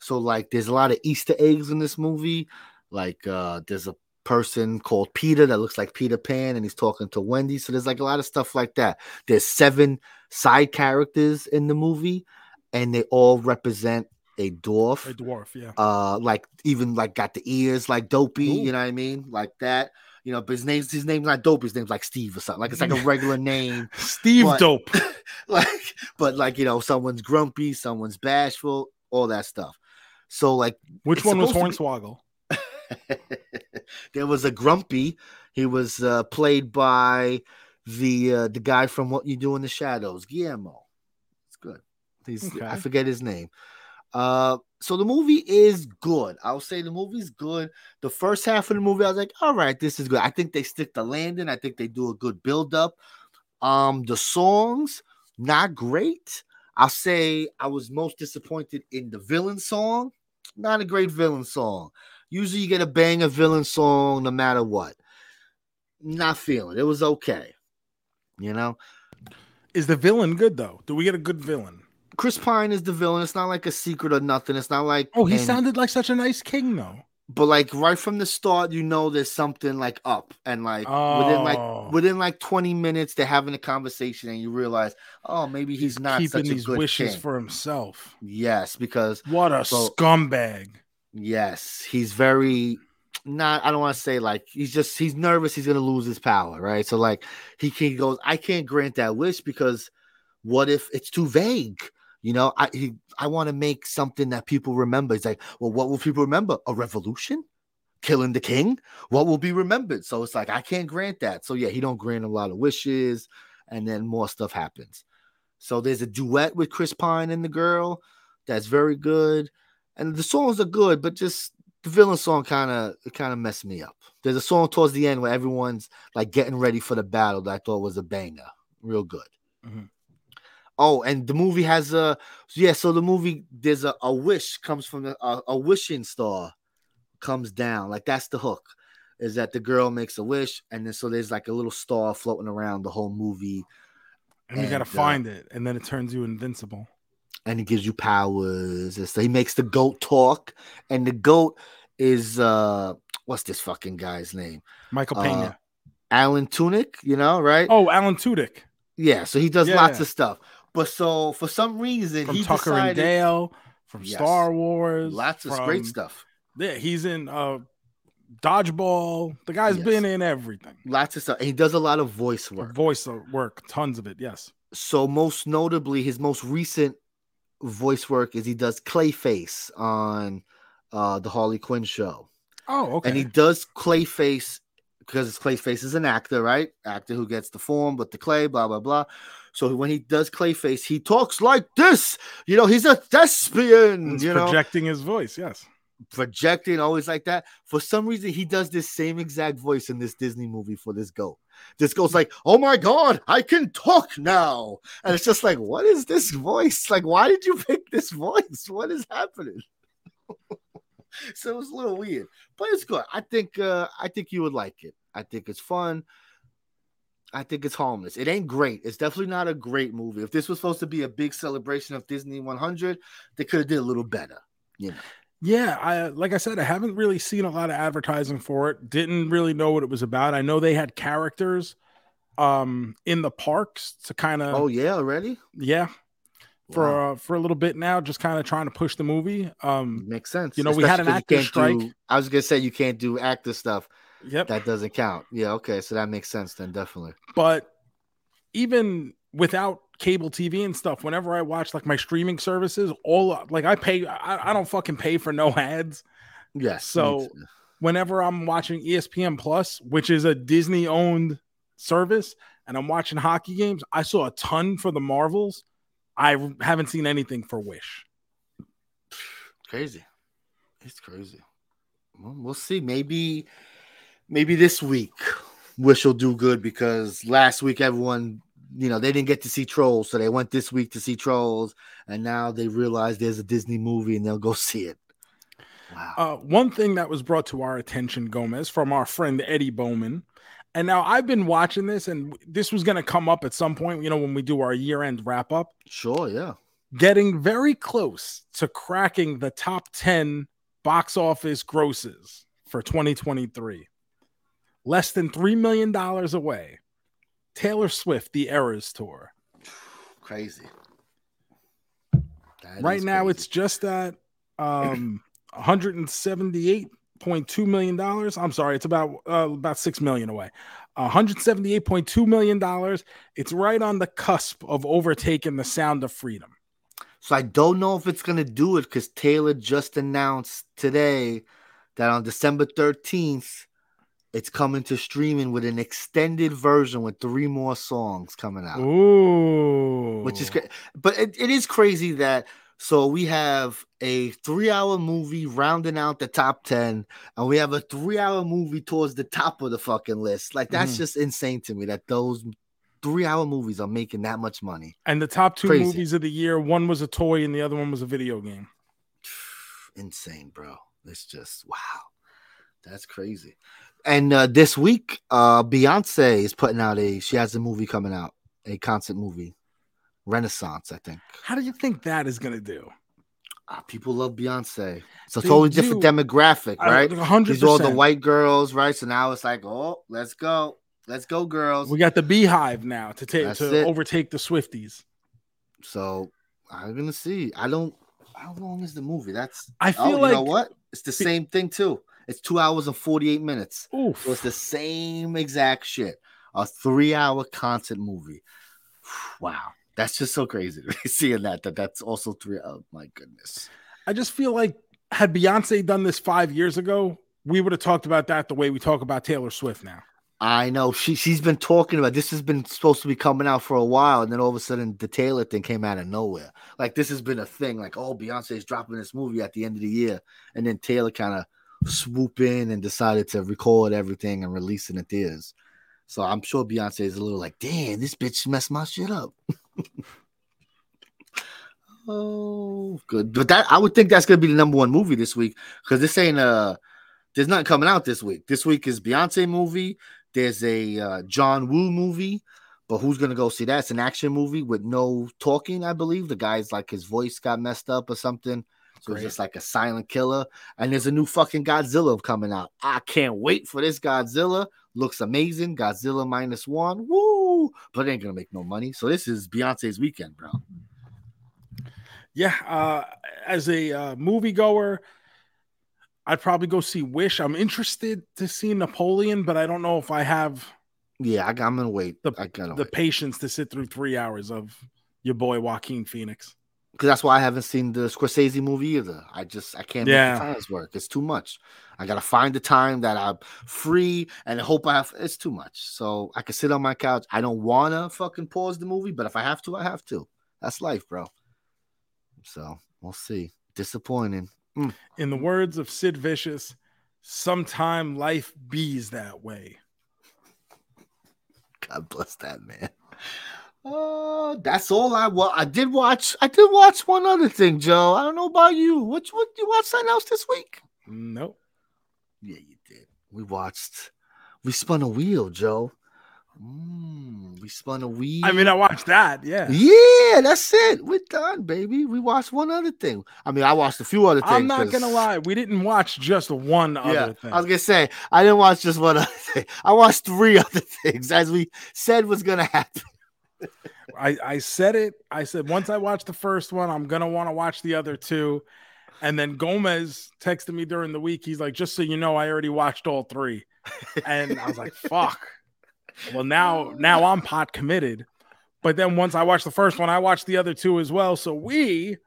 So like there's a lot of Easter eggs in this movie. Like uh there's a person called Peter that looks like Peter Pan and he's talking to Wendy. So there's like a lot of stuff like that. There's seven side characters in the movie and they all represent a dwarf
A dwarf, yeah.
uh like even like got the ears like dopey
Ooh.
you know what i mean like that you know but his name's his name's not dopey his name's like steve or something like it's like a regular name
Steve
but-
Dope.
like but like you know someone's grumpy someone's bashful all that stuff so like
Which one was Hornswoggle?
there was a grumpy. He was uh played by the uh the guy from what you do in the shadows guillermo. It's good. He's i forget his name. Uh so the movie is good. I'll say the movie's good. The first half of the movie i was like all right this is good. I think they stick the landing. I think they do a good build up um the songs not great. I'll say i was most disappointed in the villain song. Not a great villain song usually you get a banger villain song no matter what not feeling it was okay you know
Is the villain good though? Do we get a good villain?
chris pine is the villain it's not like a secret or nothing it's not like
Oh, he
and-
sounded like such a nice king though.
but like right from the start you know there's something like up and like within
Oh.
like within like 20 minutes they're having a conversation and you realize oh maybe he's not
keeping
such a
these wishes
king.
for himself.
yes because
What a
So-
scumbag.
Yes, he's very not. I don't want to say like he's just he's nervous. He's gonna lose his power, right? So like he he goes, I can't grant that wish because what if it's too vague? You know, I he I want to make something that people remember. He's like, well, what will people remember? A revolution, killing the king. What will be remembered? So it's like I can't grant that. So yeah, he don't grant a lot of wishes, and then more stuff happens. So there's a duet with Chris Pine and the girl that's very good and the songs are good, but just the villain song kind of kind of messed me up. There's a song towards the end where everyone's like getting ready for the battle that I thought was a banger, real good.
Mhm.
Oh, and the movie has a yeah. So the movie there's a, a wish comes from the, a, a wishing star comes down like that's the hook. is that the girl makes a wish, and then so there's like a little star floating around the whole movie,
And you got to
uh,
find it, and then it turns you invincible.
And he gives you powers. And so he makes the goat talk, and the goat is uh, what's this fucking guy's name?
Michael
Uh,
Pena.
Alan Tunick, you know, right?
oh, Alan Tudyk
Yeah, so he does
Yeah.
lots of stuff. But so for some reason
from
he
Tucker
decided
and Dale, from
Yes.
Star Wars.
lots of
from-
great stuff.
Yeah, he's in uh, Dodgeball. The guy's
Yes.
been in everything.
Lots of stuff. And he does a lot of voice work.
Voice work, tons of it. Yes.
So most notably, his most recent voice work is he does Clayface on uh the Harley Quinn show.
Oh, okay.
And he does Clayface because Clayface is an actor, right? Actor who gets the form, but the clay, blah blah blah. So when he does Clayface, he talks like this. You know, he's a thespian.
He's
you know,
projecting his voice. Yes.
Projecting always like that. For some reason, he does this same exact voice in this Disney movie for this goat. This goat's like, "Oh my god, I can talk now," and it's just like, "What is this voice? Like, why did you pick this voice? What is happening?" so it was a little weird, but it's good. I think, uh, I think you would like it. I think it's fun. I think it's harmless. It ain't great. It's definitely not a great movie. If this was supposed to be a big celebration of Disney 100, they could have did a little better. You know.
Yeah, I like I said, I haven't really seen a lot of advertising for it. Didn't really know what it was about. I know they had characters um in the parks to kind of
Oh yeah, already.
yeah for
Wow.
uh, for a little bit now, just kind of trying to push the movie. Um,
Makes sense.
you know, we had an
Especially
actor strike.
do- I was gonna say you can't do actor stuff.
yep.
That doesn't count. Yeah, okay, so that makes sense then, definitely.
but even without cable TV and stuff, whenever I watch like my streaming services, all like I pay, I, I don't fucking pay for no ads.
Yes.
So- Whenever I'm watching ESPN Plus, which is a Disney owned service, and I'm watching hockey games, I saw a ton for the Marvels. I haven't seen anything for Wish.
crazy. It's crazy. Well, we'll see. Maybe, maybe this week Wish will do good because last week everyone, you know, they didn't get to see Trolls, so they went this week to see Trolls, and now they realize there's a Disney movie and they'll go see it. Wow.
Uh, one thing that was brought to our attention, Gomez, from our friend Eddie Bowman. And now I've been watching this, and this was going to come up at some point, you know, when we do our year end wrap up.
sure, yeah.
getting very close to cracking the top 10 box office grosses for 2023. Less than $3 million away. Taylor Swift, the Eras Tour.
Crazy. That
right now,
crazy.
it's just at um, 178.2 million dollars. I'm sorry, it's about uh, about six million away. 178.2 million dollars. It's right on the cusp of overtaking the Sound of Freedom.
So I don't know if it's gonna do it because Taylor just announced today that on December 13th, it's coming to streaming with an extended version with three more songs coming out.
Ooh,
Which is great. But it, it is crazy that so we have a three-hour movie rounding out the top 10, and we have a three-hour movie towards the top of the fucking list. Like that's
Mhm.
just insane to me that those three-hour movies are making that much money.
And the top two
Crazy.
movies of the year, one was a toy and the other one was a video game.
insane, bro. It's just wow. That's crazy. And uh, this week, uh, Beyonce is putting out a. She has a movie coming out, a concert movie, Renaissance. I think.
How do you think that is going to do?
Ah, people love Beyonce. It's a
They
totally different demographic, right?
Hundred
These are all the white girls, right? So now it's like, oh, let's go, let's go, girls.
We got the BeyHive now to take
That's
to
it.
overtake the Swifties.
So I'm gonna see. I don't. How long is the movie? That's.
I
oh,
feel
you
like
know what? It's the same thing too. It's two hours and forty eight minutes.
Oof.
So it's the same exact shit. A three hour concert movie. Wow. That's just so crazy seeing that. That that's also three. Oh my goodness.
I just feel like had Beyonce done this five years ago, we would have talked about that the way we talk about Taylor Swift now.
I know she she's been talking about this has been supposed to be coming out for a while, and then all of a sudden the Taylor thing came out of nowhere. Like this has been a thing. Like oh, Beyonce's dropping this movie at the end of the year, and then Taylor kind of swoop in and decided to record everything and release in theaters. So I'm sure Beyonce is a little like, damn, this bitch messed my shit up. oh, good. But that I would think that's gonna be the number one movie this week because this ain't a there's nothing coming out this week. This week is Beyonce movie. There's a uh, John Woo movie, but who's gonna go see that? It's an action movie with no talking, I believe. The guy's like his voice got messed up or something. So it's just like a silent killer. And there's a new fucking Godzilla coming out. I can't wait for this Godzilla. Looks amazing. Godzilla minus one. Woo! But it ain't gonna make no money. So this is Beyonce's weekend, bro.
Yeah, uh, as a uh, moviegoer, I'd probably go see Wish. I'm interested to see Napoleon, but I don't know if I have
Yeah, I, am gonna wait.
The-
I gotta
the
wait.
patience to sit through three hours of your boy Joaquin Phoenix.
Because that's why I haven't seen the Scorsese movie either. I just I can't
Yeah.
make the times work. It's too much. I gotta find the time that I'm free and hope I have. It's too much. So I can sit on my couch. I don't wanna fucking pause the movie, but if I have to, I have to. That's life, bro. So we'll see. Disappointing. Mm.
In the words of Sid Vicious, sometime life bees that way.
God bless that man. Uh, that's all I wa- I did watch. I did watch one other thing, Joe. I don't know about you. What what you watch something else this week?
Nope.
Yeah, you did. We watched. We spun a wheel, Joe. Mm, we spun a wheel.
I mean, I watched that. Yeah.
yeah, that's it. We're done, baby. We watched one other thing. I mean, I watched a few other things.
I'm not
'cause-
gonna lie. We didn't watch just one
Yeah,
other thing.
I was gonna say I didn't watch just one other thing. I watched three other things, as we said was gonna happen.
I, I said it. I said once I watch the first one, I'm gonna want to watch the other two. And then Gomez texted me during the week. He's like, just so you know, I already watched all three. And I was like, fuck. Well, now now I'm pot committed. But then once I watched the first one, I watched the other two as well. So we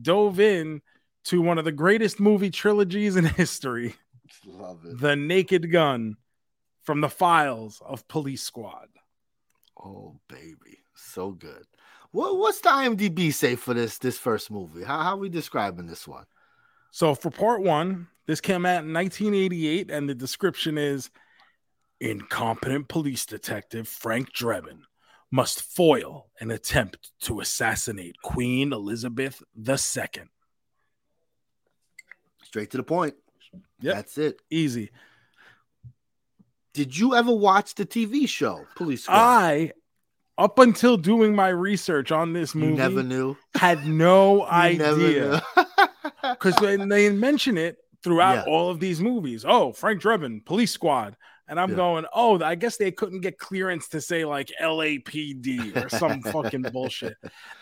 dove in to one of the greatest movie trilogies in history,
Love it.
The Naked Gun from the files of Police Squad.
Oh baby, so good. What what's the IMDb say for this this first movie? How how we describing this one?
So for part one, this came out in 1988, and the description is incompetent police detective Frank Drebin must foil an attempt to assassinate Queen Elizabeth II.
Straight to the point.
Yep.
That's it.
Easy.
Did you ever watch the TV show Police Squad?
I, up until doing my research on this
you
movie,
never knew.
had no idea because when they mention it throughout
Yeah.
all of these movies. Oh, Frank Drebin, Police Squad. And I'm
Yeah.
going, oh, I guess they couldn't get clearance to say like LAPD or some fucking bullshit.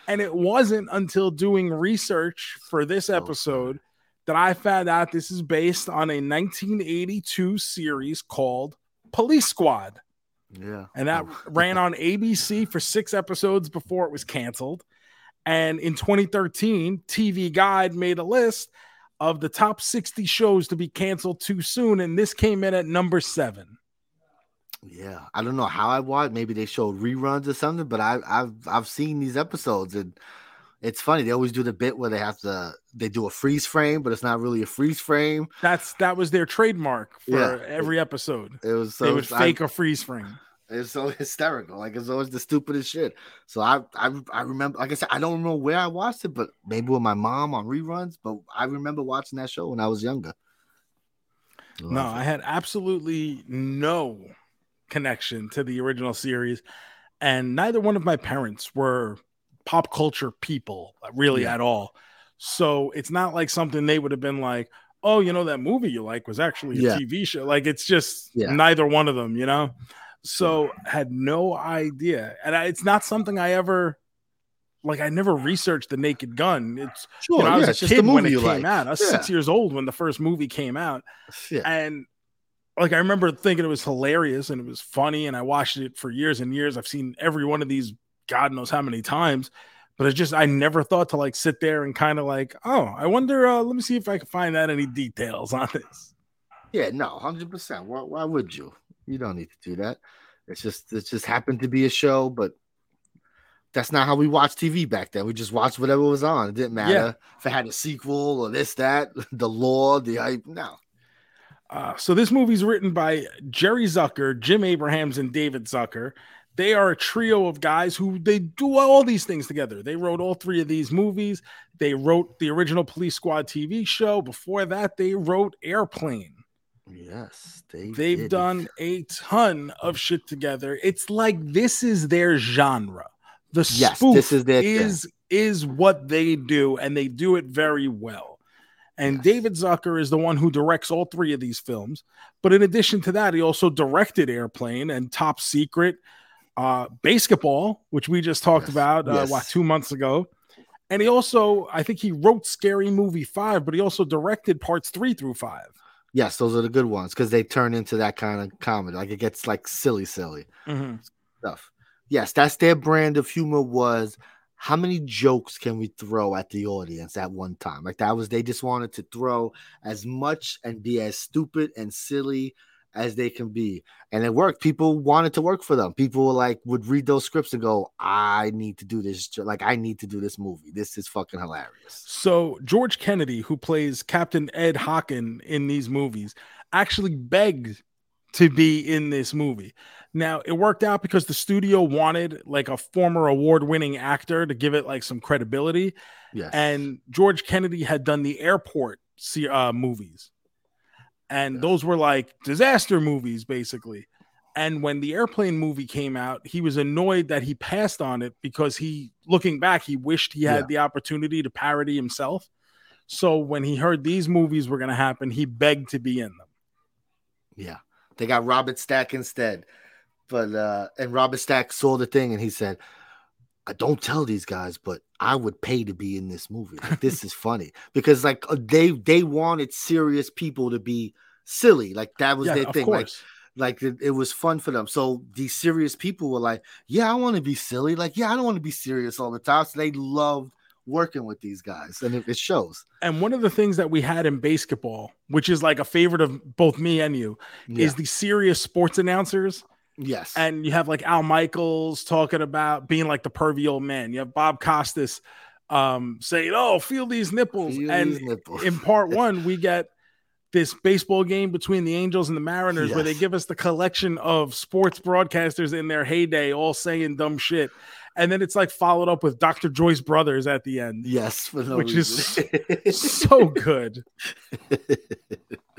And it wasn't until doing research for this
So
episode that I found out this is based on a 1982 series called Police Squad.
yeah.
And that oh. ran on ABC for six episodes before it was canceled. And in 2013, TV Guide made a list of the top 60 shows to be canceled too soon. And this came in at number seven.
Yeah, I don't know how I watched. Maybe they showed reruns or something, but I, I've I've seen these episodes and it's funny. They always do the bit where they have to they do a freeze frame, but it's not really a freeze frame.
That's that was their trademark for
Yeah.
every episode.
It was so
they would fake a freeze frame.
It's so hysterical. Like it's always the stupidest shit. So I, I I remember like I said, I don't remember where I watched it, but maybe with my mom on reruns. But I remember watching that show when I was younger.
No,
Love
I had absolutely no connection to the original series, and neither one of my parents were pop culture people uh, really
Yeah.
at all. So it's not like something they would have been like, "Oh, you know that movie you like was actually a
Yeah.
TV show." Like it's just
Yeah.
neither one of them, you know. So had no idea, and I, it's not something I ever like. I never researched the Naked Gun. It's
sure.
you know, I was
it's
a
just
kid
the
when it
you
came
like.
out. I was
Yeah.
six years old when the first movie came out
Yeah.
and like I remember thinking it was hilarious and it was funny, and I watched it for years and years. I've seen every one of these, God knows how many times, but it's just I never thought to like sit there and kind of like, oh, I wonder. Uh, let me see if I can find out any details on this.
Yeah, no, hundred percent. Why, why would you? You don't need to do that. It's just it just happened to be a show, but that's not how we watched TV back then. We just watched whatever was on. It didn't matter
Yeah.
if it had a sequel or this, that, the law, the hype. No.
Uh, so this movie's written by Jerry Zucker, Jim Abrahams, and David Zucker. They are a trio of guys who they do all these things together. They wrote all three of these movies. They wrote the original Police Squad TV show. Before that, they wrote Airplane.
Yes, they
They've
did.
done a ton of shit together. It's like this is their genre. The
Yes,
spoof
this is their thing.
is is what they do, and they do it very well. And
Yes.
David Zucker is the one who directs all three of these films. But in addition to that, he also directed Airplane and Top Secret, uh, Basketball, which we just talked
Yes.
about uh,
Yes.
what two months ago. And he also, I think he wrote Scary Movie Five, but he also directed parts three through five.
Yes, those are the good ones because they turn into that kind of comedy. Like it gets like silly, silly stuff. Yes, that's their brand of humor. Was how many jokes can we throw at the audience at one time? Like that was they just wanted to throw as much and be as stupid and silly as they can be, and it worked. People wanted to work for them. People like would read those scripts and go, "I need to do this. Like I need to do this movie. This is fucking hilarious."
So George Kennedy, who plays Captain Ed Hocken in these movies, actually begged to be in this movie. Now it worked out because the studio wanted like a former award-winning actor to give it like some credibility,
Yes,
and George Kennedy had done the airport uh, movies, and
Yes.
those were like disaster movies basically. And when the airplane movie came out, he was annoyed that he passed on it because he, looking back, he wished he had
Yeah.
the opportunity to parody himself. So when he heard these movies were going to happen, he begged to be in them.
Yeah. They got Robert Stack instead. But uh and Robert Stack saw the thing and he said, I don't tell these guys, but I would pay to be in this movie. Like, this is funny. Because like uh, they they wanted serious people to be silly. Like that was
Yeah,
their
of
thing. Like like it, it was fun for them. So these serious people were like, Yeah, I want to be silly. Like, yeah, I don't want to be serious all the time. So they loved working with these guys. And it, it shows.
And one of the things that we had in basketball, which is like a favorite of both me and you,
Yeah.
is the serious sports announcers.
Yes.
and you have like Al Michaels talking about being like the pervy old man. You have Bob Costas um, saying, "Oh, feel these nipples."
Feel
and
these nipples.
in part one, we get this baseball game between the Angels and the Mariners where they give us the collection of sports broadcasters in their heyday, all saying dumb shit, and then it's like followed up with Dr. Joyce Brothers at the end.
yes, for no
Which is so good.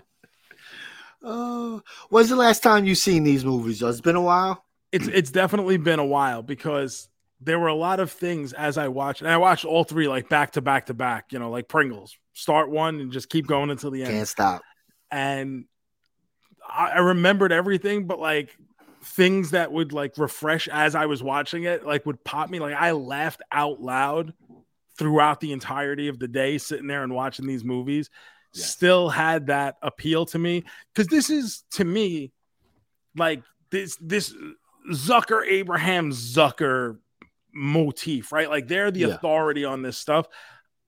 Oh, when's the last time you seen these movies? It's been a while.
it's it's definitely been a while because there were a lot of things as I watched, and I watched all three like back to back to back. You know, like Pringles, start one and just keep going until the end.
Can't stop.
And I, I remembered everything, but like things that would like refresh as I was watching it, like would pop me. Like I laughed out loud throughout the entirety of the day, sitting there and watching these movies.
Yeah.
Still had that appeal to me because this is to me like this this Zucker Abraham Zucker motif, right? Like they're the
Yeah.
authority on this stuff.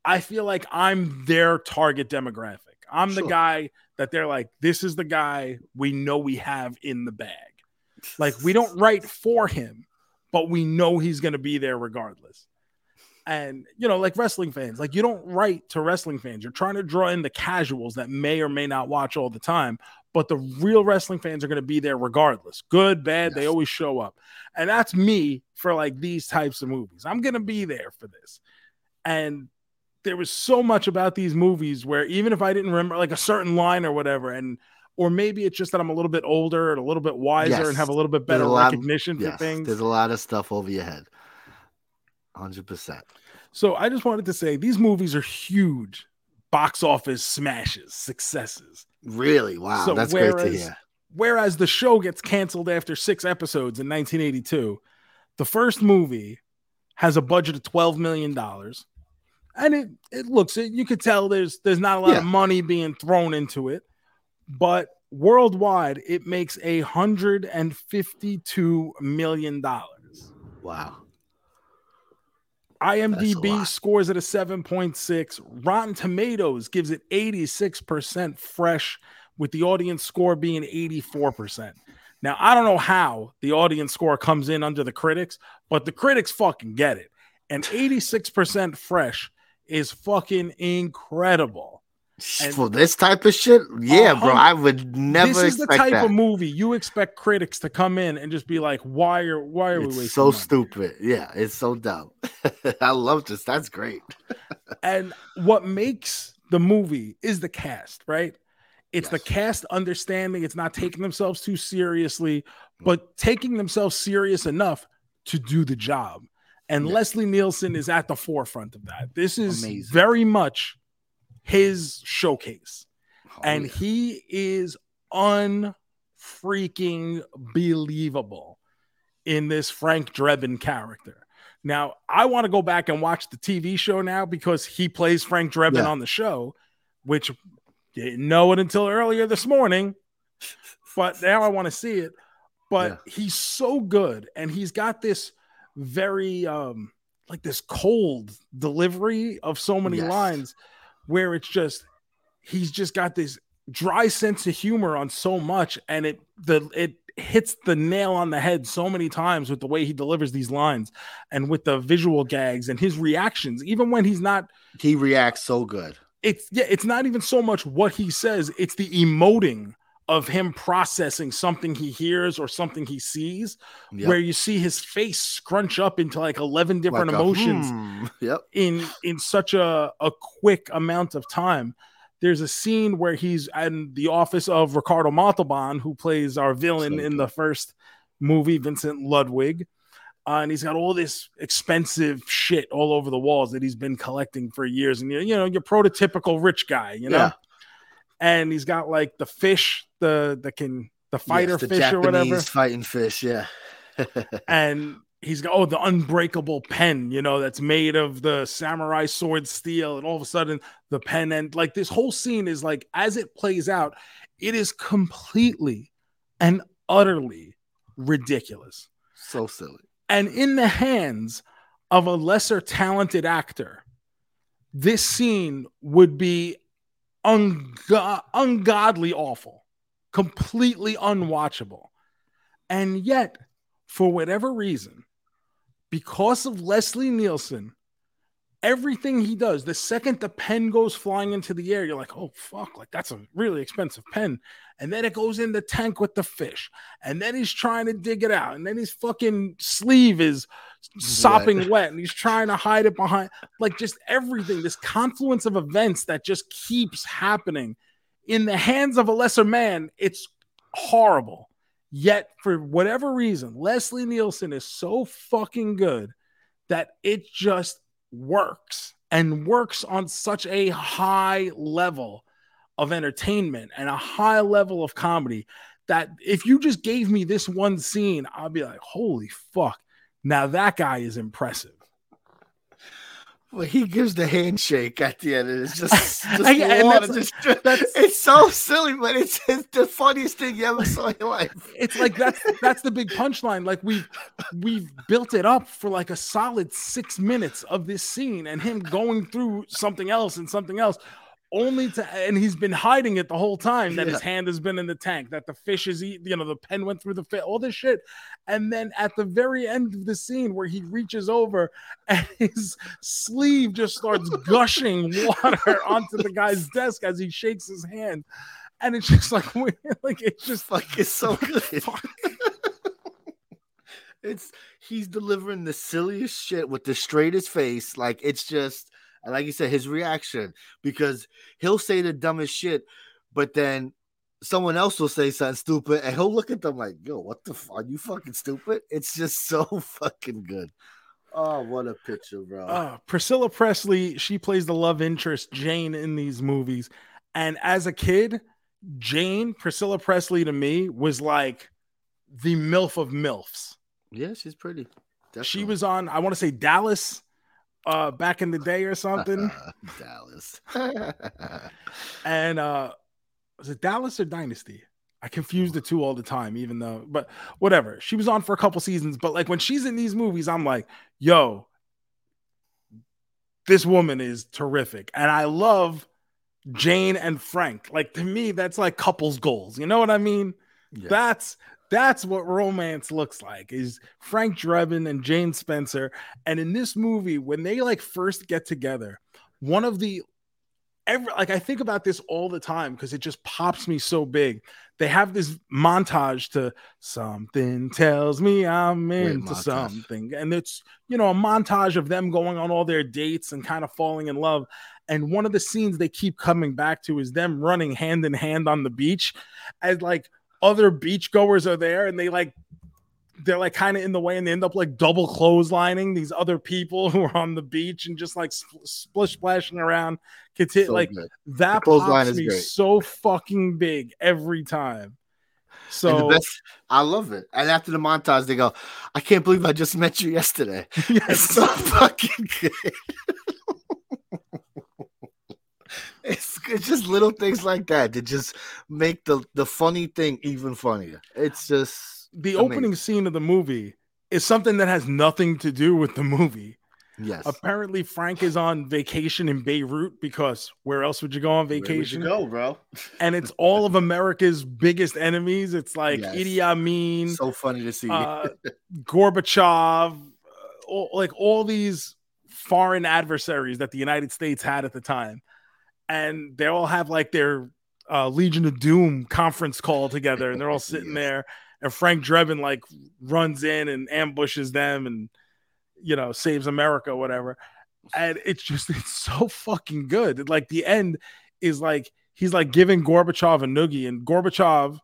I feel like I'm their target demographic. I'm the guy that they're like, this is the guy we know we have in the bag. Like we don't write for him, but we know he's going to be there regardless. And you know, like wrestling fans, like you don't write to wrestling fans. You're trying to draw in the casuals that may or may not watch all the time, but the real wrestling fans are going to be there regardless. Good, bad, they always show up. And that's me for like these types of movies. I'm going to be there for this. And there was so much about these movies where even if I didn't remember like a certain line or whatever, and or maybe it's just that I'm a little bit older and a little bit wiser
Yes.
and have a little bit better recognition for
Yes,
things.
there's a lot of stuff over your head. Hundred percent.
So I just wanted to say these movies are huge box office smashes, successes.
Really? Wow,
So
that's great to
whereas-
hear.
Whereas the show gets canceled after six episodes in 1982, the first movie has a budget of 12 million dollars, and it it looks it. You could tell there's there's not a lot of money being thrown into it, but worldwide it makes a hundred and 52 million dollars.
Wow.
IMDb scores it a 7.6. Rotten Tomatoes gives it 86% fresh, with the audience score being 84%. Now, I don't know how the audience score comes in under the critics, but the critics fucking get it. And 86% fresh is fucking incredible. And-
For this type of shit, yeah, bro. I would never
this is the type
that.
of movie you expect critics to come in and just be like, "Why are why are we wasting
so
money?"
stupid. Yeah, it's so dumb. I love this. That's great.
And what makes the movie is the cast, right? It's the cast understanding it's not taking themselves too seriously, mm. but taking themselves serious enough to do the job. And
Yeah.
Leslie Nielsen is at the forefront of that. This is
Amazing.
very much his showcase.
Oh,
and
yeah.
he is unfreaking believable in this Frank Drebin character. Now, I want to go back and watch the TV show now because he plays Frank Drebin
Yeah.
on the show, which didn't know it until earlier this morning. But now I want to see it. But he's so good, and he's got this very um like this cold delivery of so many
Yes.
lines where it's just he's just got this dry sense of humor on so much and it the it hits the nail on the head so many times with the way he delivers these lines and with the visual gags and his reactions even when he's not
he reacts so good.
it's yeah it's not even so much what he says it's the emoting of him processing something he hears or something he sees
Yep.
where you see his face scrunch up into like 11 different
Like a,
emotions
hmm. Yep.
in in such a, a quick amount of time. There's a scene where he's in the office of Ricardo Montalban, who plays our villain
So
in the first movie, Vincent Ludwig. Uh, and he's got all this expensive shit all over the walls that he's been collecting for years. And you you know, your prototypical rich guy, you know. And he's got like the fish, the the can the fighter
Yes, the
fish or whatever
Japanese fighting fish. Yeah.
and he's got oh the unbreakable pen you know that's made of the samurai sword steel and all of a sudden the pen and like this whole scene is like as it plays out it is completely and utterly ridiculous
so silly.
and in the hands of a lesser talented actor this scene would be ungo- ungodly awful completely unwatchable. And yet for whatever reason because of leslie nielsen everything he does the second the pen goes flying into the air you're like oh fuck like that's a really expensive pen. And then it goes in the tank with the fish. And then he's trying to dig it out. And then his fucking sleeve is sopping wet and he's trying to hide it behind like just everything this confluence of events that just keeps happening in the hands of a lesser man it's horrible yet for whatever reason leslie nielsen is so fucking good that it just works and works on such a high level of entertainment and a high level of comedy that if you just gave me this one scene, I'll be like, holy fuck. Now that guy is impressive.
Well, he gives the handshake at the end, and it's just, just
I- that's-
just-
that's-
it's so silly, but it's, it's the funniest thing you ever saw in your life.
It's like that's that's the big punchline. Like we've we've built it up for like a solid six minutes of this scene and him going through something else and something else. Only to and he's been hiding it the whole time that his hand has been in the tank, that the fish is eating, you know, the pen went through the fish, all this shit. And then at the very end of the scene where he reaches over and his sleeve just starts gushing water onto the guy's desk as he shakes his hand. And it's just like, like it's just
like it's so good. it's he's delivering the silliest shit with the straightest face. Like it's just like you said, his reaction because he'll say the dumbest shit, but then someone else will say something stupid, and he'll look at them like, "Yo, what the? F- are you fucking stupid?" It's just so fucking good. Oh, what a picture, bro!
Uh, Priscilla Presley, she plays the love interest Jane in these movies. And as a kid, Jane, Priscilla Presley to me was like the MILF of MILFs.
yeah, she's pretty.
She was on, I want to say Dallas uh back in the day or something.
Dallas.
and uh was it Dallas or Dynasty? I confuse the two all the time, even though, but whatever. She was on for a couple seasons, but like when she's in these movies, I'm like, yo, this woman is terrific. And I love Jane and Frank. Like to me, that's like couples goals. You know what I mean?
Yeah.
That's that's what romance looks like is Frank Drebin and Jane Spencer. And in this movie, when they like first get together, one of the every like I think about this all the time because it just pops me so big. They have this montage to something tells me I'm into something. And it's you know a montage of them going on all their dates and kind of falling in love. And one of the scenes they keep coming back to is them running hand in hand on the beach as like other beachgoers are there and they like they're like kind of in the way and they end up like double clotheslining these other people who are on the beach and just like spl- splish splashing around. Continue,
So
like
good.
that
clothesline is
me
great.
so fucking big every time. So
best, I love it. And after the montage, they go, "I can't believe I just met you yesterday." It's so fucking good. it's, it's just little things like that that just make the the funny thing even funnier. It's just
the
amazing.
opening scene of the movie is something that has nothing to do with the movie.
yes.
Apparently, Frank is on vacation in Beirut because where else would you go on
Where would
vacation?
you go, bro?
And it's all of America's biggest enemies. It's like
Yes.
Idi Amin,
So funny to see.
uh, Gorbachev, uh, all, like all these foreign adversaries that the United States had at the time. And they all have like their uh, Legion of Doom conference call together, and they're all sitting
Yes.
there. And Frank Drebin like runs in and ambushes them and, you know, saves America, whatever. And it's just, it's so fucking good. Like the end is like, he's like giving Gorbachev a noogie, and Gorbachev,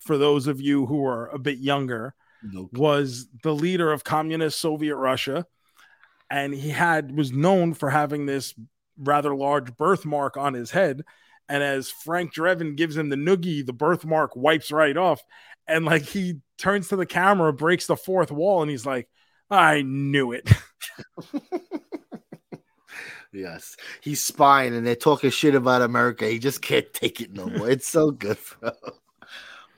for those of you who are a bit younger,
no,
was the leader of communist Soviet Russia, and he had was known for having this rather large birthmark on his head. And as Frank Drebin gives him the noogie, the birthmark wipes right off, and like he turns to the camera, breaks the fourth wall, and he's like, "I knew it."
yes. He's spying and they're talking shit about America. He just can't take it no more. It's so good, bro.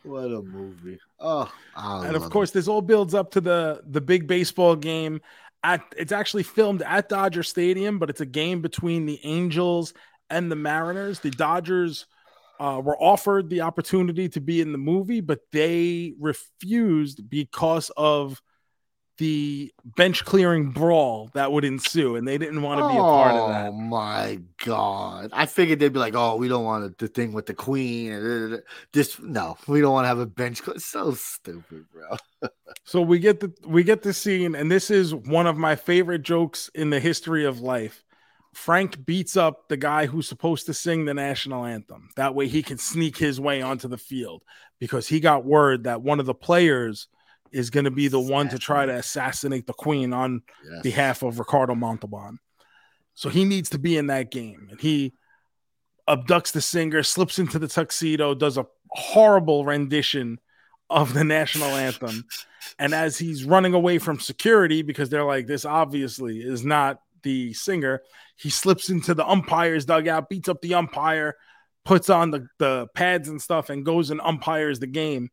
What a movie. Oh, I
and of course, this all builds up to the the big baseball game. At it's actually filmed at Dodger Stadium, but it's a game between the Angels and the Mariners. The Dodgers uh, were offered the opportunity to be in the movie, but they refused because of the bench clearing brawl that would ensue, and they didn't want to be a part of that.
Oh my god! I figured they'd be like, "Oh, we don't want the thing with the queen." and This no, we don't want to have a bench. cl-" so stupid, bro.
So we get the we get the scene, and this is one of my favorite jokes in the history of life. Frank beats up the guy who's supposed to sing the national anthem. That way he can sneak his way onto the field because he got word that one of the players is going to be the one to try to assassinate the queen on
Yes.
behalf of Ricardo Montalban. So he needs to be in that game. And he abducts the singer, slips into the tuxedo, does a horrible rendition of the national anthem. And as he's running away from security, because they're like, this obviously is not the singer, he slips into the umpire's dugout, beats up the umpire, puts on the, the pads and stuff, and goes and umpires the game.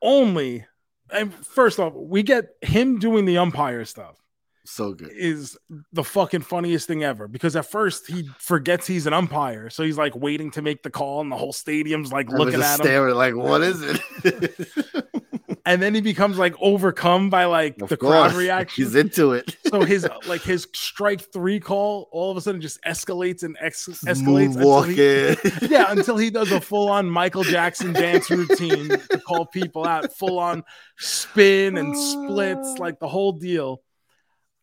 Only, and first off, we get him doing the umpire stuff
so good.
is the fucking funniest thing ever because at first he forgets he's an umpire. So he's like waiting to make the call, and the whole stadium's like
I
looking at him.
staring like, "What is it?"
And then he becomes like overcome by like
Of
the crowd reaction.
He's into it.
so his like his strike three call all of a sudden just escalates and ex- escalates until he, yeah until he does a full on Michael Jackson dance routine to call people out, full on spin and splits, like the whole deal.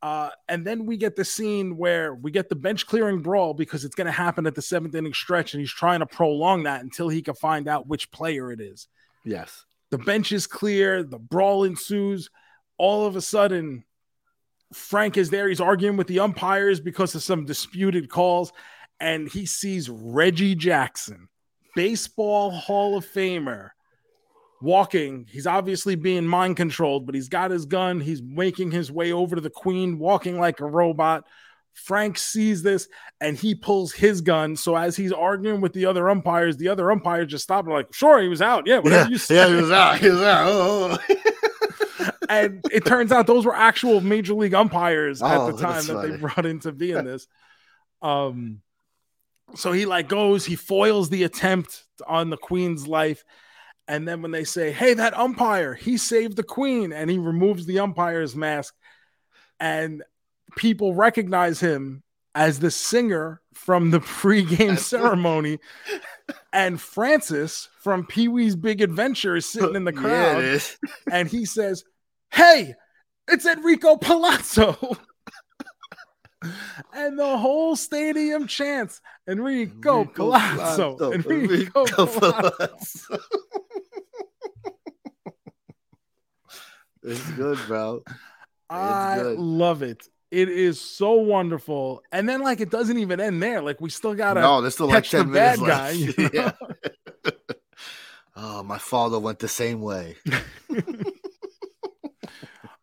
Uh, and then we get the scene where we get the bench clearing brawl because it's going to happen at the seventh inning stretch, and he's trying to prolong that until he can find out which player it is.
yes.
The bench is clear, the brawl ensues. All of a sudden, Frank is there. He's arguing with the umpires because of some disputed calls, and he sees Reggie Jackson, baseball Hall of Famer, walking. He's obviously being mind controlled, but he's got his gun. He's making his way over to the Queen, walking like a robot. Frank sees this and he pulls his gun. So as he's arguing with the other umpires, the other umpires just stop and like, sure, he was out. Yeah, whatever
Yeah,
you say.
yeah, he was out. He was out. Oh, oh.
and it turns out those were actual major league umpires at
Oh,
the time that they
funny.
brought into being this. Um, so he like goes, he foils the attempt on the queen's life, and then when they say, "Hey, that umpire, he saved the queen," and he removes the umpire's mask, and people recognize him as the singer from the pregame ceremony. And Francis from Pee Wee's Big Adventure is sitting in the
Yeah,
crowd
is.
and he says, Hey, it's Enrico Palazzo. and the whole stadium chants Enrico,
Enrico
Palazzo.
Palazzo,
Enrico,
Enrico
Palazzo.
Palazzo. it's good, bro.
I
good.
love it. It is so wonderful. And then, like, it doesn't even end there. Like, we still got to
No, there's still like
catch the
minutes
bad
left.
guy. you know?
Yeah. oh, my father went the same way.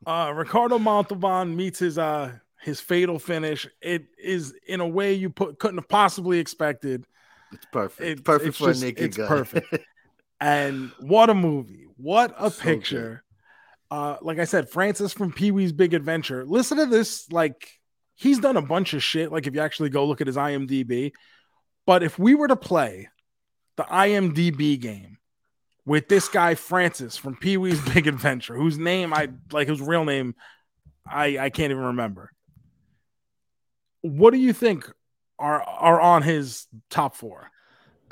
uh Ricardo Montalban meets his uh his fatal finish. It is in a way you put couldn't have possibly expected.
It's perfect.
It-
perfect
it's
for
just-
a naked
it's
guy.
perfect. And what a movie. What a
So
picture. Uh like I said, Francis from Pee Wee's Big Adventure. Listen to this like he's done a bunch of shit like if you actually go look at his IMDb. But if we were to play the IMDb game with this guy Francis from Pee Wee's Big Adventure, whose name I like his real name I I can't even remember. What do you think are are on his top four?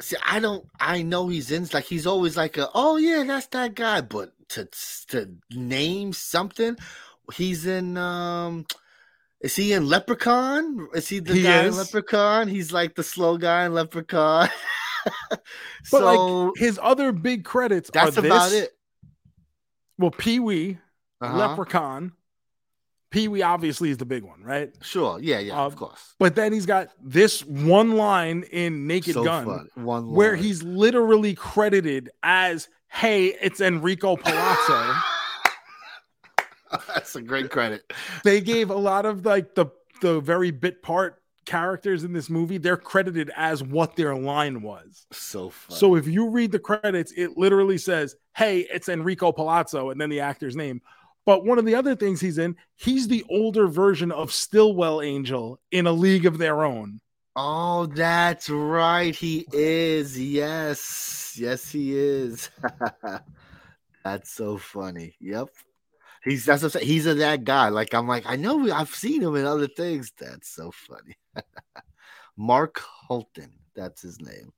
See, I don't. I know he's in. Like he's always like a. Oh yeah, that's that guy. But to to name something, he's in. um Is he in Leprechaun? Is he the
He
guy in. Leprechaun? He's like the slow guy in Leprechaun.
But
so
like his other big credits
that's
are this,
it.
Well, Pee Wee,
Uh-huh.
Leprechaun. Pee Wee obviously is the big one, right?
Sure. Yeah. Yeah.
Uh,
of course.
But then he's got this one line in Naked
so
Gun
fun. One
where
line.
he's literally credited as, "Hey, it's Enrico Palazzo."
That's a great credit.
they gave a lot of like the the very bit part characters in this movie. They're credited as what their line was.
So fun.
So if you read the credits, it literally says, "Hey, it's Enrico Palazzo," and then the actor's name. But one of the other things he's in, he's the older version of Stilwell Angel in a league of their own.
Oh, that's right. He is. Yes. Yes, he is. that's so funny. Yep. He's that's what I'm saying. He's a that guy. Like I'm like, I know I've seen him in other things. That's so funny. Mark Holton. That's his name.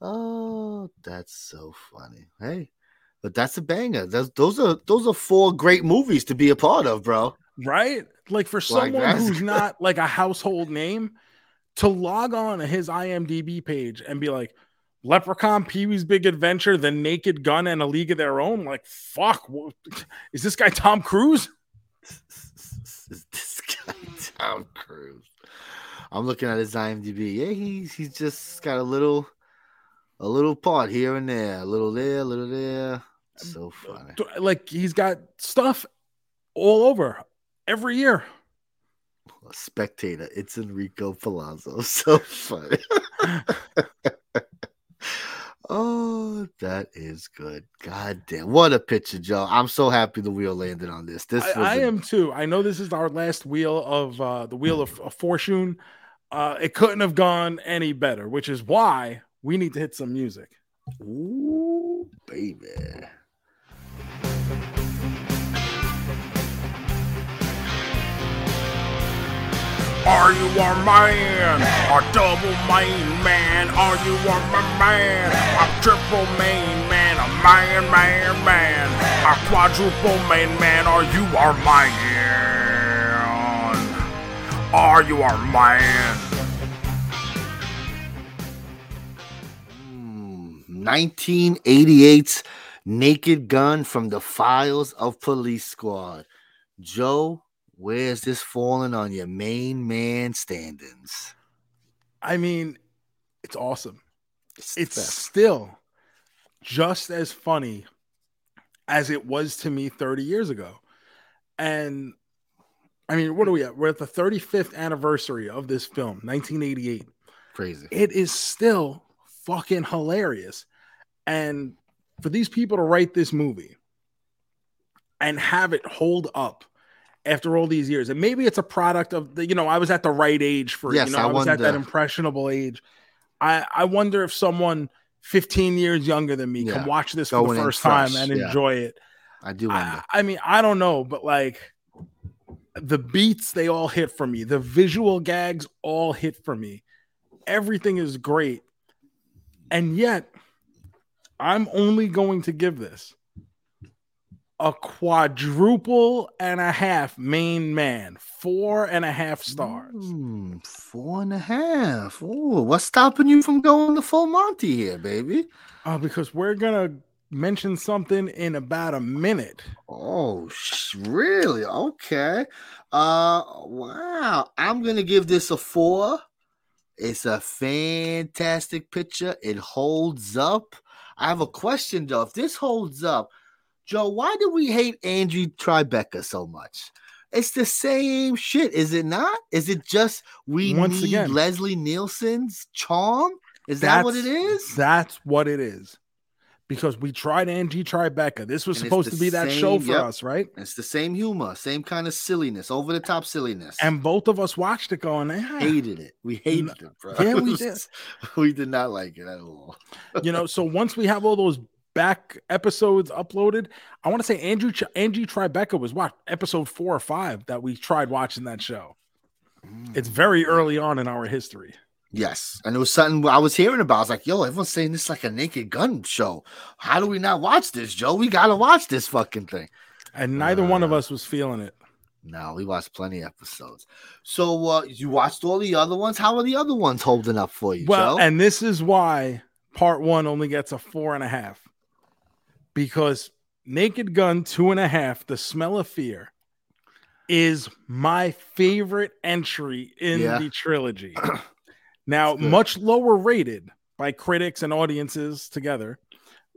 Oh, that's so funny. Hey, but that's a banger. Those, those are those are four great movies to be a part of, bro.
Right? Like for someone
that's
who's not like a household name, to log on to his IMDb page and be like, Leprechaun, Pee Wee's Big Adventure, The Naked Gun, and A League of Their Own. Like, fuck, wha- is this guy Tom Cruise?
is this guy Tom Cruise? I'm looking at his IMDb. Yeah, he's he's just got a little a little part here and there, a little there, a little there. So funny.
Like, he's got stuff all over every year.
A spectator, it's Enrico Palazzo. So funny. oh, that is good. God damn. What a picture, Joe. I'm so happy the wheel landed on this. This
I, I
a-
am too. I know this is our last wheel of uh, the wheel of, of fortune. Uh, it couldn't have gone any better, which is why we need to hit some music.
Ooh, baby.
Are you a man? A double main man? Are you a man? A triple main man? A man, man, man? A quadruple main man? Are you our man? Are you our man?
Mm, 1988's Naked Gun from the Files of Police Squad. Joe, where's this falling on your main man standings?
I mean, it's awesome.
It's,
It's still just as funny as it was to me 30 years ago. And I mean, what are we at? We're at the 35th anniversary of this film, 1988.
crazy.
It is still fucking hilarious. And for these people to write this movie and have it hold up after all these years, and maybe it's a product of the, you know, I was at the right age for,
Yes,
you know,
I
I, was at that impressionable age. I, I wonder if someone 15 years younger than me
Yeah,
can watch this for the first time and
yeah.
enjoy it.
I do wonder.
I, I mean, I don't know, but like the beats, they all hit for me. The visual gags all hit for me. Everything is great. And yet, I'm only going to give this a quadruple and a half main man, four and a half stars.
Mm, four and a half. Ooh, what's stopping you from going the full Monty here, baby?
Uh, because we're gonna mention something in about a minute.
Oh, really? Okay. Uh, wow. I'm gonna give this a four. It's a fantastic picture. It holds up. I have a question though. If this holds up, Joe, why do we hate Angie Tribeca so much? It's the same shit, is it not? Is it just we
Once
need
again-
Leslie Nielsen's charm? Is that what it is?
That's what it is. Because we tried Angie Tribeca. This was
And
supposed to be that show for
yep.
us, right?
It's the same humor, same kind of silliness, over the top silliness.
And both of us watched it going, "Ah."
hated it. We hated it, bro.
Yeah, we did.
We did not like it at all.
you know. So once we have all those back episodes uploaded, I want to say Andrew Angie Tribeca was what episode four or five that we tried watching that show. It's very early on in our history.
Yes, and it was something I was hearing about. I was like, "Yo, everyone's saying this is like a Naked Gun show. How do we not watch this, Joe? We gotta watch this fucking thing."
And neither one of
Uh,
us was feeling it.
No, we watched plenty of episodes. So uh, you watched all the other ones. How are the other ones holding up for you,
Well,
Joe?
and this is why part one only gets a four and a half because Naked Gun two and a half, The Smell of Fear, is my favorite entry in
Yeah.
the trilogy. now, much lower rated by critics and audiences together.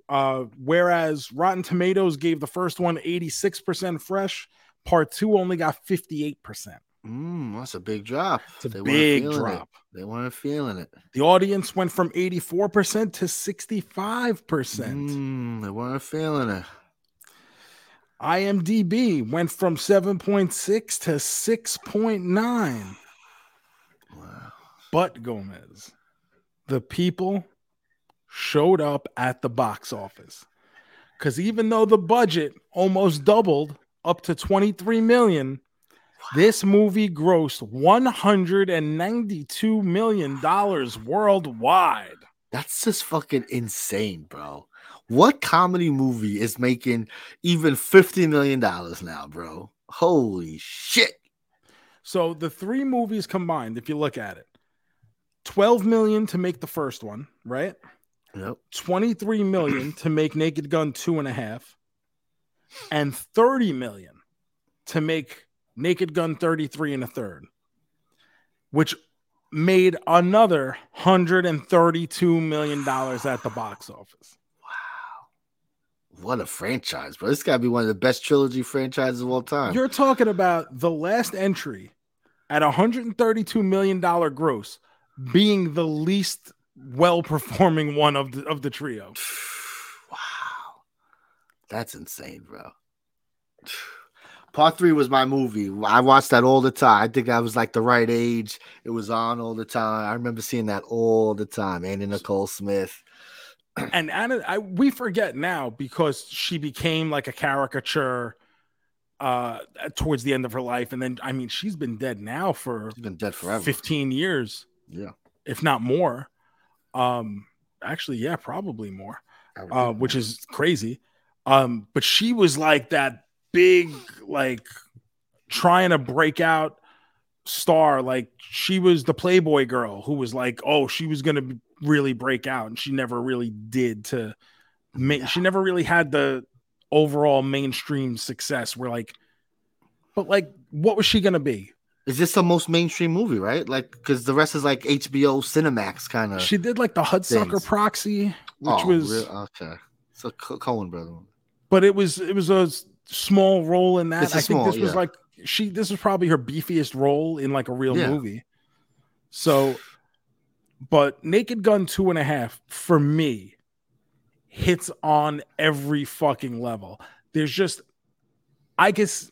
Uh, whereas Rotten Tomatoes gave the first one 86% fresh, part two only got 58%.
Mm, that's a big drop.
It's a
They weren't
big
feeling it.
drop.
They weren't feeling it.
The audience went from 84% to 65%.
Mm, they weren't feeling it.
IMDb went from 7.6 to 6.9. But Gomez, the people showed up at the box office. Because even though the budget almost doubled up to 23 million, this movie grossed 192 million dollars worldwide.
That's just fucking insane, bro. What comedy movie is making even $50 million now, bro? Holy shit.
So the three movies combined, if you look at it, 12 million to make the first one, right?
Yep.
23 million to make Naked Gun two and a half, and 30 million to make Naked Gun 33 and a third, which made another 132 million dollars at the box office. Wow.
What a franchise, bro. This got to be one of the best trilogy franchises of all time.
You're talking about the last entry at 132 million dollar gross being the least well performing one of the of the trio.
wow. That's insane, bro. Part three was my movie. I watched that all the time. I think I was like the right age. It was on all the time. I remember seeing that all the time. Anna Nicole Smith.
and Anna, I, we forget now because she became like a caricature uh towards the end of her life and then i mean she's been dead now for
She's been dead forever.
15 years
Yeah.
if not more um actually yeah probably more uh which is crazy um but she was like that big like trying to break out star like she was the playboy girl who was like oh she was gonna be- really break out and she never really did to ma-
Yeah.
she never really had the overall mainstream success where like but like what was she gonna be
Is this the most mainstream movie, right? Like, because the rest is like HBO Cinemax kind of.
she did like the hudsucker proxy which
oh,
was
okay. It's a Co- Coen brother.
but it was it was a small role in that. I think
small,
this was
yeah.
like she this was probably her beefiest role in like a real
Yeah.
movie. So, but Naked Gun two and a half for me hits on every fucking level. There's just I guess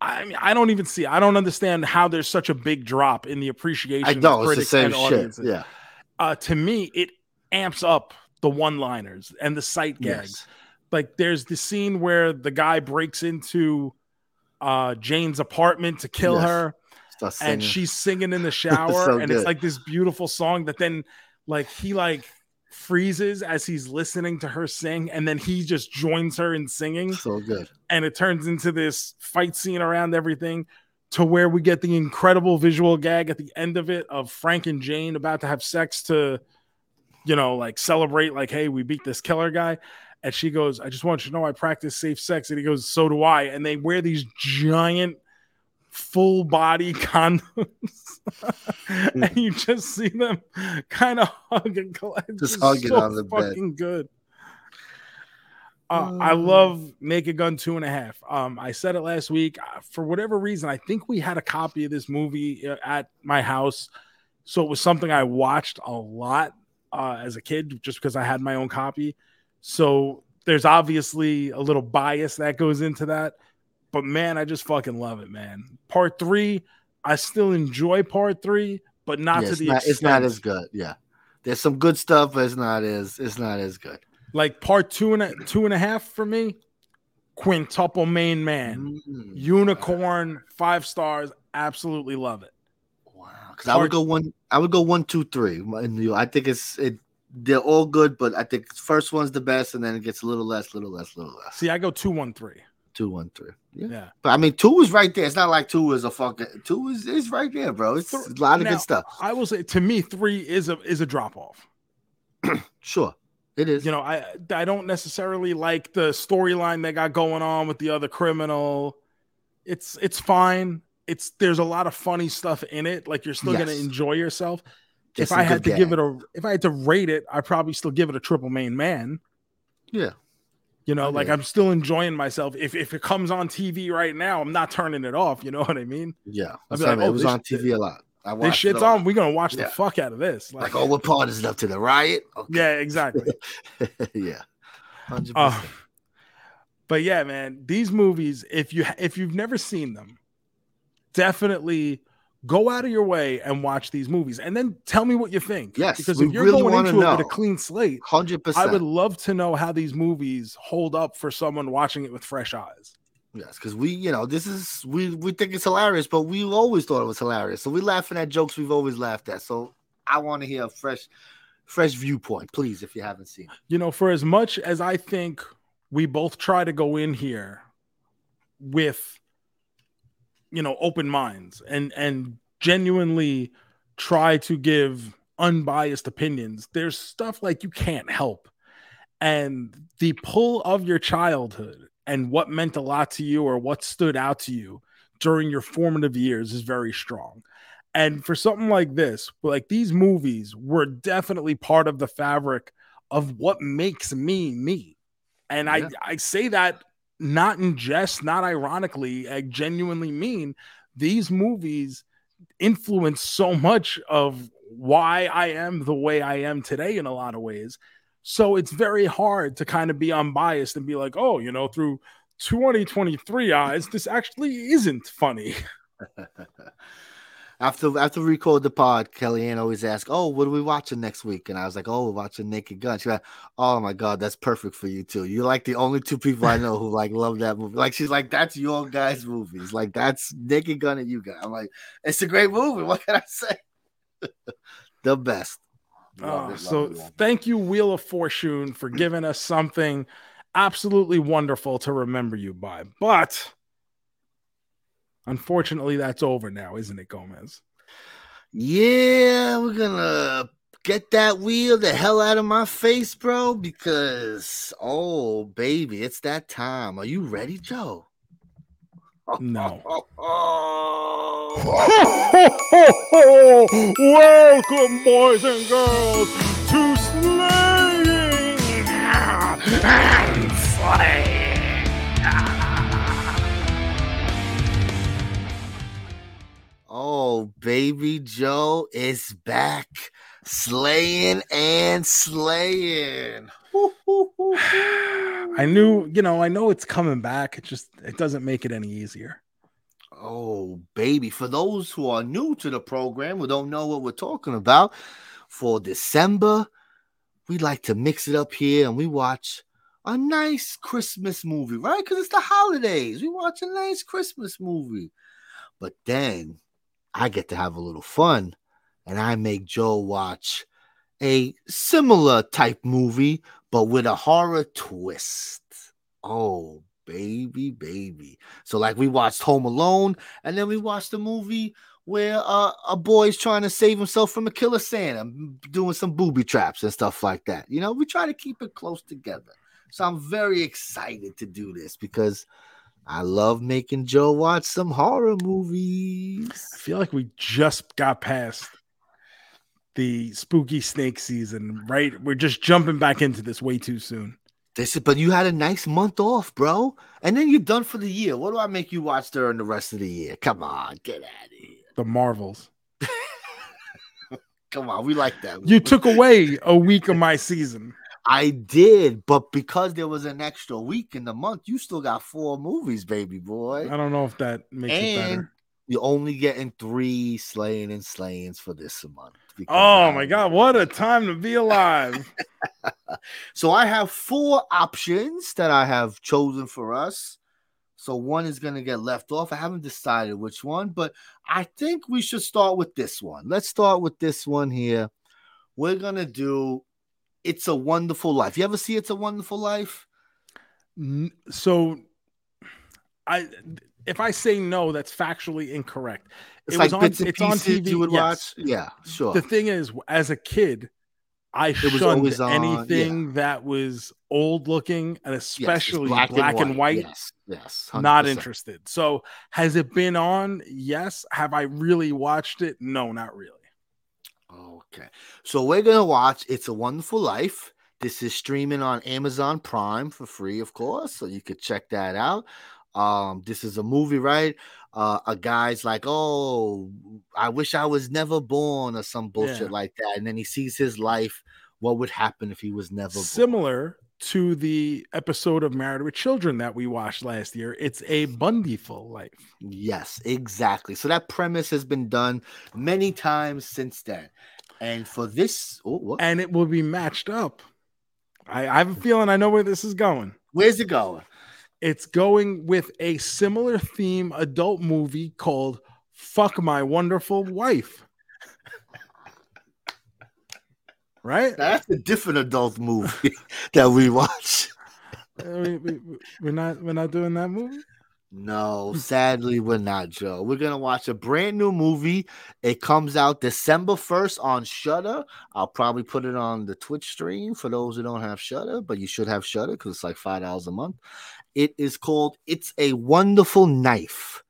I mean I don't even see I don't understand how there's such a big drop in the appreciation
I
of
know it's the same shit.
audiences.
Yeah.
Uh, to me, it amps up the one-liners and the sight gags
Yes.
like there's the scene where the guy breaks into uh Jane's apartment to kill
Yes.
her and she's singing in the shower
So
and
good.
it's like this beautiful song that then like he like freezes as he's listening to her sing, and then he just joins her in singing,
So good.
and it turns into this fight scene around everything. To where we get the incredible visual gag at the end of it of Frank and Jane about to have sex to, you know, like celebrate, like, hey, we beat this killer guy. And she goes, I just want you to know I practice safe sex. And he goes, So do I. And they wear these giant full body condoms. and you just see them kind of hug and collect.
Just hugging on the bed.
fucking good. Uh, I love Naked Gun two and a half. Um, I said it last week. Uh, For whatever reason, I think we had a copy of this movie uh, at my house, so it was something I watched a lot uh, as a kid, just because I had my own copy. So there's obviously a little bias that goes into that, but man, I just fucking love it, man. Part three, I still enjoy part three, but not
Yeah,
to the
not,
extent.
it's not as good. Yeah. There's some good stuff, but it's not as it's not as good.
like part two and a two and a half for me. Quintuple main man.
Mm.
unicorn five stars absolutely love it
Wow. Because I would go one. I would go one, two, three. I think it's it. They're all good, but I think first one's the best, and then it gets a little less, little less, little less.
see i go two one three
Two, one, three. Yeah.
yeah.
But I mean, two is right there. It's not like two is a fucking two is is right there, bro. It's a lot of
Now,
good stuff.
i will say to me three is a is a drop off.
Sure, it is.
you know i i don't necessarily like the storyline they got going on with the other criminal. It's it's fine. It's there's a lot of funny stuff in it. Like you're still gonna enjoy yourself.
Just
if I had to give it a if i had to rate it i'd probably still give it a triple main man.
Yeah,
You know, like I'm still enjoying myself. If if it comes on TV right now, I'm not turning it off. You know what I mean?
yeah.
I'd
That's
be
what I
like, oh,
it was on TV a lot. I
This shit's on. We're gonna watch the fuck out of this.
Like, oh, what part is it up to the riot? Okay.
yeah, exactly.
yeah, hundred
Uh,
percent.
but yeah, man, these movies, if you if you've never seen them, definitely go out of your way and watch these movies, and then tell me what you think.
Yes,
because if you're
really
going into it with a clean slate,
100%.
I would love to know how these movies hold up for someone watching it with fresh eyes.
Yes, because we, you know, this is we we think it's hilarious, but we always thought it was hilarious. So we're laughing at jokes we've always laughed at. So I want to hear a fresh, fresh viewpoint, please, if you haven't seen it.
you know, for as much as I think we both try to go in here with, you know, open minds and and genuinely try to give unbiased opinions, there's stuff like you can't help. And the pull of your childhood and what meant a lot to you or what stood out to you during your formative years is very strong. And for something like this, like these movies were definitely part of the fabric of what makes me me. And
Yeah.
I I say that not in jest, not ironically, I genuinely mean these movies influence so much of why I am the way I am today in a lot of ways. So it's very hard to kind of be unbiased and be like, oh, you know, through 2023 eyes, this actually isn't funny.
After after we record the pod, Kellyanne always asks, "Oh, what are we watching next week?" And I was like, "Oh, we're watching Naked Gun." She's like, "Oh my god, that's perfect for you too. You're like the only two people I know who like love that movie. Like she's like, that's your guys' movies. Like that's Naked Gun and you guys. I'm like, it's a great movie. What can I say? the best.
Uh,
it,
so
it.
thank you, Wheel of Fortune, for giving us something absolutely wonderful to remember you by. But unfortunately, that's over now, isn't it, Gomez?
Yeah, we're gonna get that wheel the hell out of my face, bro, because oh baby, it's that time. Are you ready, Joe?
No. Welcome, boys and girls, to Slaying and
Oh, baby Joe is back, slaying and slaying.
I knew, you know, I know it's coming back. It just it doesn't make it any easier.
Oh, baby. For those who are new to the program, who don't know what we're talking about, for December, we like to mix it up here and we watch a nice Christmas movie, right? Because it's the holidays. We watch a nice Christmas movie. But then I get to have a little fun and I make Joe watch a similar type movie, but with a horror twist. Oh, baby, baby. So, like, we watched Home Alone, and then we watched a movie where uh, a boy's trying to save himself from a killer Santa, doing some booby traps and stuff like that. You know, we try to keep it close together. So, I'm very excited to do this because I love making Joe watch some horror movies.
I feel like we just got past the spooky snake season, right? We're just jumping back into this way too soon.
This is, but you had a nice month off, bro, and then you're done for the year. What do I make you watch during the rest of the year? Come on, get out of here.
The Marvels.
Come on, we like that.
You took away a week of my season.
I did, but because there was an extra week in the month, you still got four movies, baby boy.
I don't know if that makes it better.
you're only getting three slaying and slayings for this month.
Oh my god, what a time to be alive.
So I have four options that I have chosen for us. So one is going to get left off. I haven't decided which one, but I think we should start with this one. Let's start with this one here. We're going to do It's a Wonderful Life. You ever see It's a Wonderful Life?
So I if I say no, that's factually incorrect.
It's
It
like
was on-
bits and
it's on
pieces
TV,
you would
yes.
watch. Yeah, sure.
The thing is, as a kid, I
was
shunned
on,
anything that was old looking and
Yes, it's
especially black, and white.
Yes, yes.
Not
100%.
interested. So, has it been on? Yes. Have I really watched it? No, not really.
Okay. So we're gonna watch It's a Wonderful Life. This is streaming on Amazon Prime for free, of course. So you could check that out. Um, this is a movie, right? Uh, a guy's like, Oh, I wish I was never born, or some bullshit
Yeah.
like that. And then he sees his life. What would happen if he was never born?
To the episode of Married with Children that we watched last year, it's a Bundyful life.
Yes, exactly. So that premise has been done many times since then. And for this, oh, what?
and it will be matched up. I, I have a feeling I know where this is going.
where's it going?
It's going with a similar theme adult movie called Fuck My Wonderful Wife. Right?
That's a different adult movie that we watch.
We, we, we're not we're not doing that movie.
No, sadly, we're not, Joe. We're gonna watch a brand new movie. It comes out December 1st on Shudder. I'll probably put it on the Twitch stream for those who don't have Shudder, but you should have Shudder because it's like five dollars a month. It is called It's a Wonderful Knife.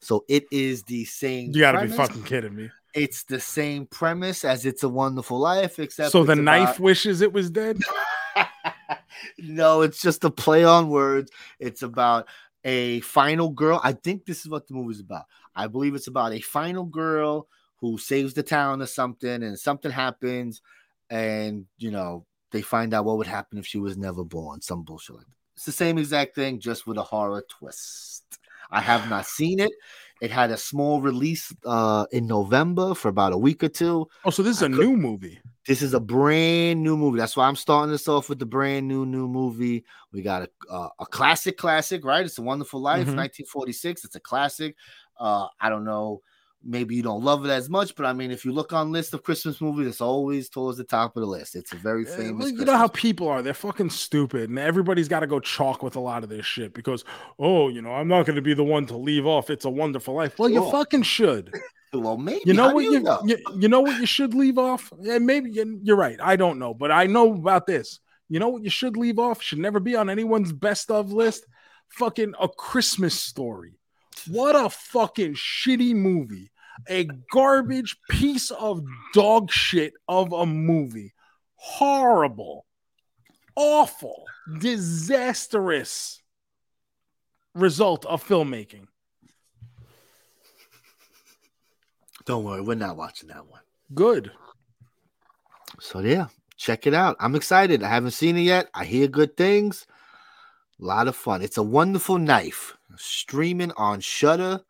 So it is the same.
You got to be fucking kidding me.
It's the same premise as It's a Wonderful Life, except
So the
it's
knife wishes it was dead.
no, it's just a play on words. It's about a final girl. I think this is what the movie's about. I believe it's about a final girl who saves the town or something, and something happens, and you know they find out what would happen if she was never born. Some bullshit like that. It's the same exact thing, just with a horror twist. I have not seen it. It had a small release uh, in November for about a week or two.
Oh, so this is
I
a
could-
new movie.
This is a brand new movie. That's why I'm starting this off with the brand new new movie. We got a uh, a classic, classic, right? It's a Wonderful Life,
Mhm.
1946. It's a classic. Uh, I don't know. Maybe you don't love it as much, but I mean, if you look on list of Christmas movies, it's always towards the top of the list. It's a very famous.
you know how
Christmas-
people are. They're fucking stupid. And everybody's got to go chalk with a lot of this shit because, oh, you know, I'm not going to be the one to leave off. It's a wonderful life. Well, you fucking should.
well, maybe
You know
How
what
do
you,
know?
you, you know what you should leave off? Yeah, maybe you- you're right. I don't know, but I know about this. You know what you should leave off? Should never be on anyone's best of list. Fucking a Christmas story. What a fucking shitty movie. A garbage piece of dog shit of a movie. Horrible. Awful. Disastrous result of filmmaking.
Don't worry, we're not watching that one.
Good.
So yeah, check it out. I'm excited. I haven't seen it yet. I hear good things. A lot of fun. It's a wonderful knife. Streaming on Shudder,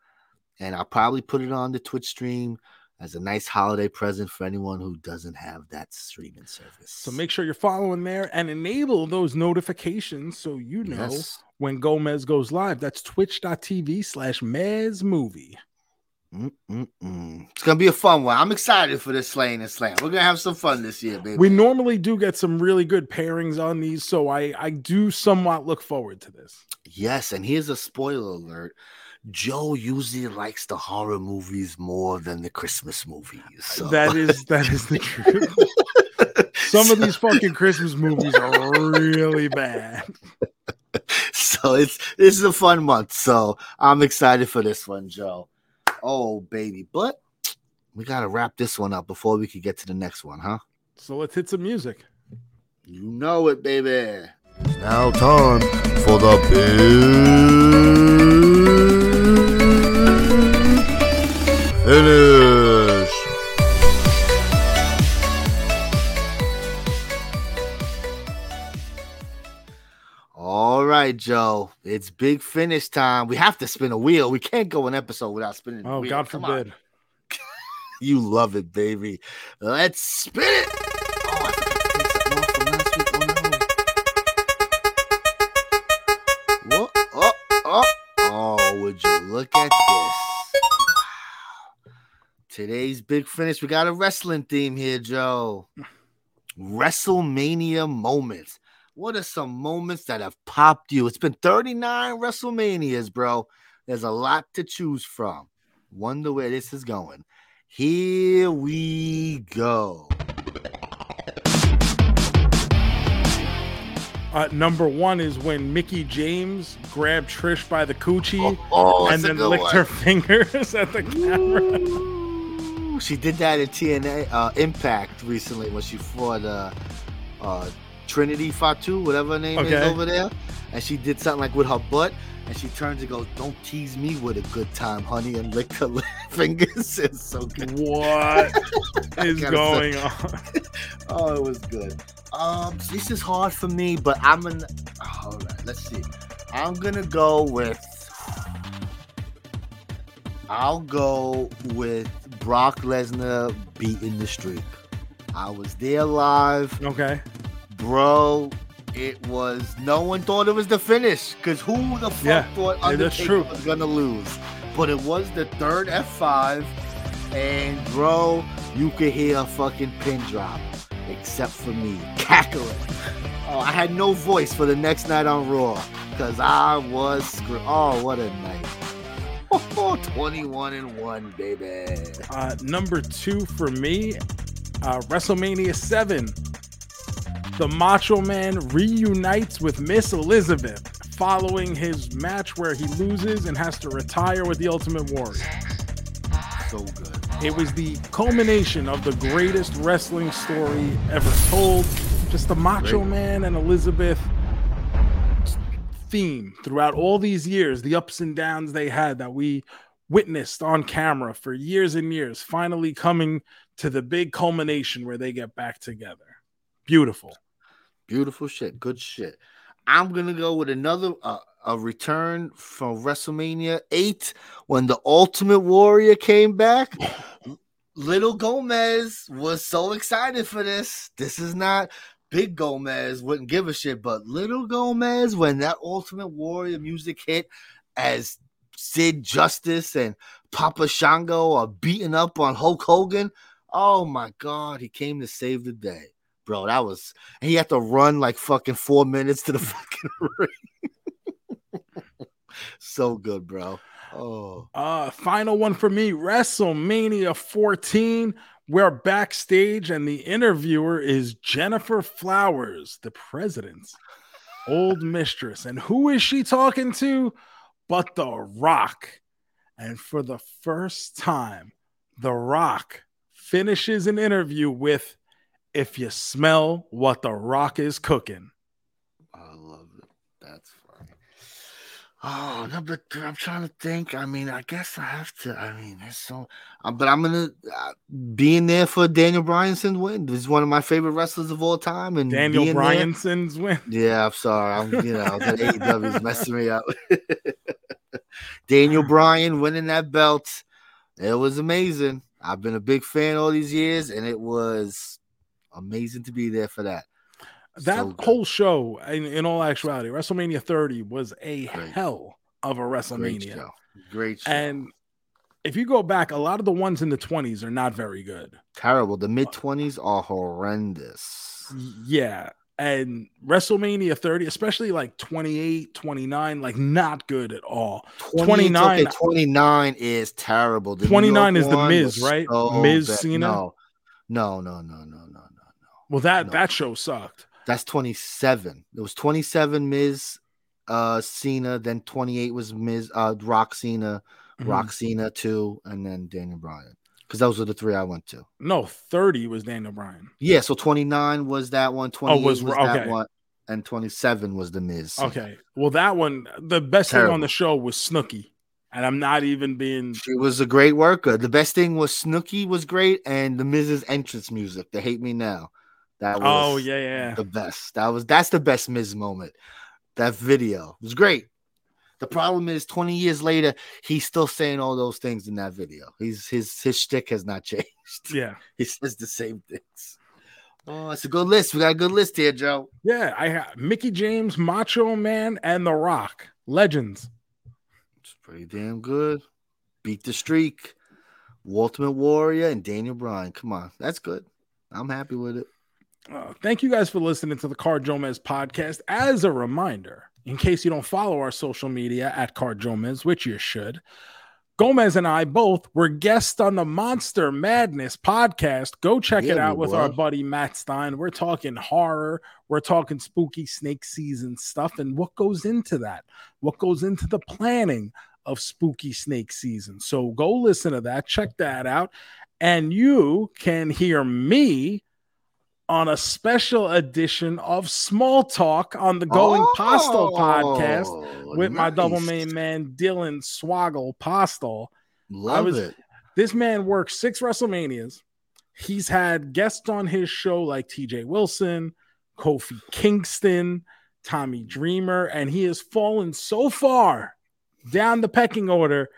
and I'll probably put it on the Twitch stream as a nice holiday present for anyone who doesn't have that streaming service.
So make sure you're following there and enable those notifications so you know
Yes.
when Gomez goes live. That's twitch.tv slash Mez movie.
Mm-mm-mm. It's gonna be a fun one. I'm excited for this Slaying and Slam. We're gonna have some fun this year, baby.
We normally do get some really good pairings on these, so I I do somewhat look forward to this.
yes, and here's a spoiler alert. Joe usually likes the horror movies more than the Christmas movies. So.
That is that is the truth. Some of these fucking Christmas movies are really bad.
so it's this is a fun month. So I'm excited for this one, Joe. Oh baby, but we gotta wrap this one up before we can get to the next one, huh?
So let's hit some music.
You know it, baby.
It's now time for the big finish.
All right, Joe. It's big finish time. We have to spin a wheel. We can't go an episode without spinning. the
Oh
wheel.
God
Come on.
forbid.
You love it, baby. Let's spin it. Oh, I forgot to take something off from last week. Oh, oh, oh, oh, would you look at this? Today's big finish. We got a wrestling theme here, Joe. WrestleMania moments. What are some moments that have popped you? It's been 39 WrestleManias, bro. There's a lot to choose from. Wonder where this is going. Here we go.
Uh, number one is when Mickie James grabbed Trish by the coochie
Oh,
and then licked
one.
her fingers at the camera.
She did that in TNA uh, Impact recently when she fought uh, uh, Trinity Fatu, whatever her name is over there. And she did something like with her butt. And she turns and goes, Don't tease me with a good time, honey, and licked her fingers. It's so good.
What is going on?
Oh, it was good. Um, this is hard for me, but I'm gonna. All right, let's see. I'm gonna go with. I'll go with Brock Lesnar beating the streak. I was there live,
Okay.
bro. It was no one thought it was the finish because who the fuck
Yeah,
thought
yeah,
Undertaker
true.
was gonna lose? But it was the third F5, and bro, you could hear a fucking pin drop, except for me cackling. Oh, I had no voice for the next night on Raw because I was screw. Oh, what a night! 21 and one, baby.
Uh, number two for me, uh, WrestleMania 7. The Macho Man reunites with Miss Elizabeth following his match where he loses and has to retire with the Ultimate Warrior.
So good.
It was the culmination of the greatest wrestling story ever told. Just the Macho
Great.
Man and Elizabeth theme throughout all these years, the ups and downs they had that we witnessed on camera for years and years, finally coming to the big culmination where they get back together. Beautiful.
Beautiful shit. Good shit. I'm gonna go with another uh, a return from WrestleMania eight when the Ultimate Warrior came back. Little Gomez was so excited for this. This is not Big Gomez wouldn't give a shit, but Little Gomez when that Ultimate Warrior music hit as Sid Justice and Papa Shango are beating up on Hulk Hogan. Oh my god, he came to save the day. Bro, that was he had to run like fucking four minutes to the fucking ring. so good, bro. Oh,
Uh, final one for me WrestleMania 14. We're backstage, and the interviewer is Gennifer Flowers, the president's old mistress. And who is she talking to? But The Rock. And for the first time, The Rock finishes an interview with If you smell what The Rock is cooking.
I love it. That's. Oh, number three. I'm trying to think. I mean, I guess I have to. I mean, it's so. Uh, but I'm gonna uh, being there for Daniel Bryanson's win. He's one of my favorite wrestlers of all time, and
Daniel
being there-
win.
Yeah, I'm sorry. I'm you know that AEW's messing me up. Daniel Bryan winning that belt. It was amazing. I've been a big fan all these years, and it was amazing to be there for that.
That
So
whole show, in, in all actuality, WrestleMania 30 was a
Great.
hell of a
great
WrestleMania.
show. Great show.
And if you go back, a lot of the ones in the 20s are not very good.
Terrible. The mid uh, 20s are horrendous.
Yeah. And WrestleMania 30, especially like 28, 29, like not good at all.
29
29
okay, 29 is terrible. The
29 is The Miz, right?
so
Miz,
bad.
Cena?
No, no, no, no, no, no, no.
Well, that
No.
that show sucked.
That's 27. It was 27 Miz uh Cena, then 28 was Miz uh Rock Cena,
Mhm.
Rock Cena 2, and then Daniel Bryan. Because those are the three I went to.
No, 30 was Daniel Bryan.
Yeah, so 29 was that one, 28
was-
was,
okay.
that one, and 27 was the Miz. Cena.
Okay. Well, that one, the best thing on the show was Snooki. And I'm not even being
She was a great worker. The best thing was Snooki was great, and the Miz's entrance music. They hate me now. That oh, was
Oh, yeah, yeah.
the best. That was that's the best Miz moment. That video was great. The problem is, 20 years later, he's still saying all those things in that video. He's his his shtick has not changed.
Yeah.
He says the same things. Oh, it's a good list. We got a good list here, Joe.
Yeah. I have Mickie James, Macho Man, and The Rock. Legends.
It's pretty damn good. Beat the streak. Ultimate Warrior and Daniel Bryan. Come on, that's good. I'm happy with it.
Uh, thank you guys for listening to the Car JoeMeZ podcast. As a reminder, in case you don't follow our social media at Car JoeMeZ, which you should, Gomez and I both were guests on the Monster Madness podcast. Go check it out with our buddy Matt Stein. We're talking horror, we're talking spooky snake season stuff, and what goes into that, what goes into the planning of spooky snake season. So go listen to that, check that out, and you can hear me on a special edition of Small Talk on the Going Postal oh, podcast
Oh,
with my double main man Dylan Swaggle Postal.
Love
was-
it.
This man worked six WrestleManias. He's had guests on his show like TJ Wilson, Kofi Kingston, Tommy Dreamer, and he has fallen so far down the pecking order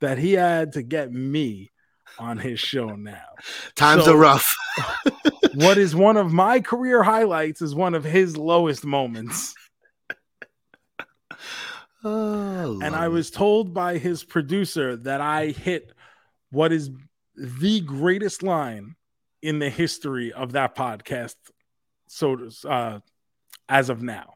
that he had to get me on his show now.
Times
So-
are rough.
What is one of my career highlights is one of his lowest moments.
Oh,
and I was told by his producer that I hit what is the greatest line in the history of that podcast. So, uh, as of now,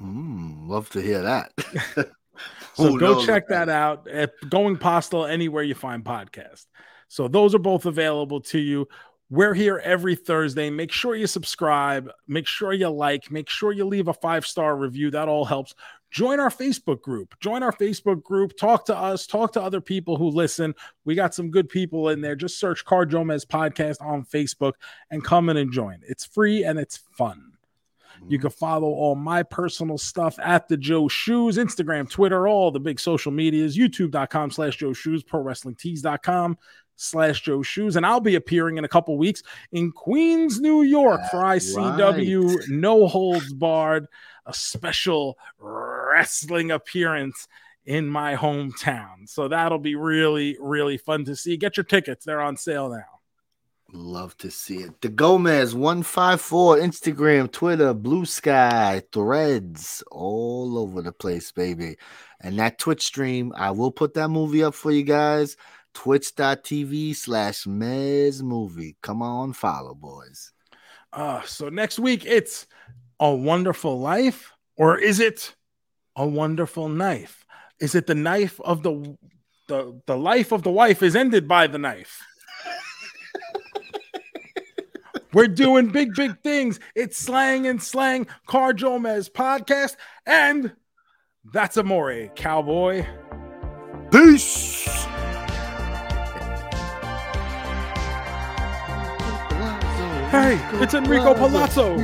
Mm, love to hear that.
so go check that out at Going Postal anywhere you find podcast. So those are both available to you. We're here every Thursday. Make sure you subscribe. Make sure you like. Make sure you leave a five star review. That all helps. Join our Facebook group. Join our Facebook group. Talk to us. Talk to other people who listen. We got some good people in there. Just search Car JoeMeZ Podcast on Facebook and come in and join. It's free and it's fun. You mm-hmm. can follow all my personal stuff at the Joe Shoes, Instagram, Twitter, all the big social medias, youtube.com slash Joe Shoes, pro wrestling tees.com slash Joe Shoes. And I'll be appearing in a couple weeks in Queens, New York for ICW
right.
No Holds Barred, a special wrestling appearance in my hometown. So that'll be really, really fun to see. Get your tickets, they're on sale now.
Love to see it. The Gomez 154, Instagram, Twitter, Blue Sky, Threads, all over the place, baby. And that Twitch stream, I will put that movie up for you guys. Twitch.tv slash Mez Movie. Come on, follow, boys.
Uh, so next week it's a wonderful life, or is it a wonderful knife? Is it the knife of the the the life of the wife is ended by the knife? We're doing big, big things. It's slang and slang, Car JoeMeZ podcast, and that's Amore, cowboy.
Peace.
Hey, it's Enrico Palazzo.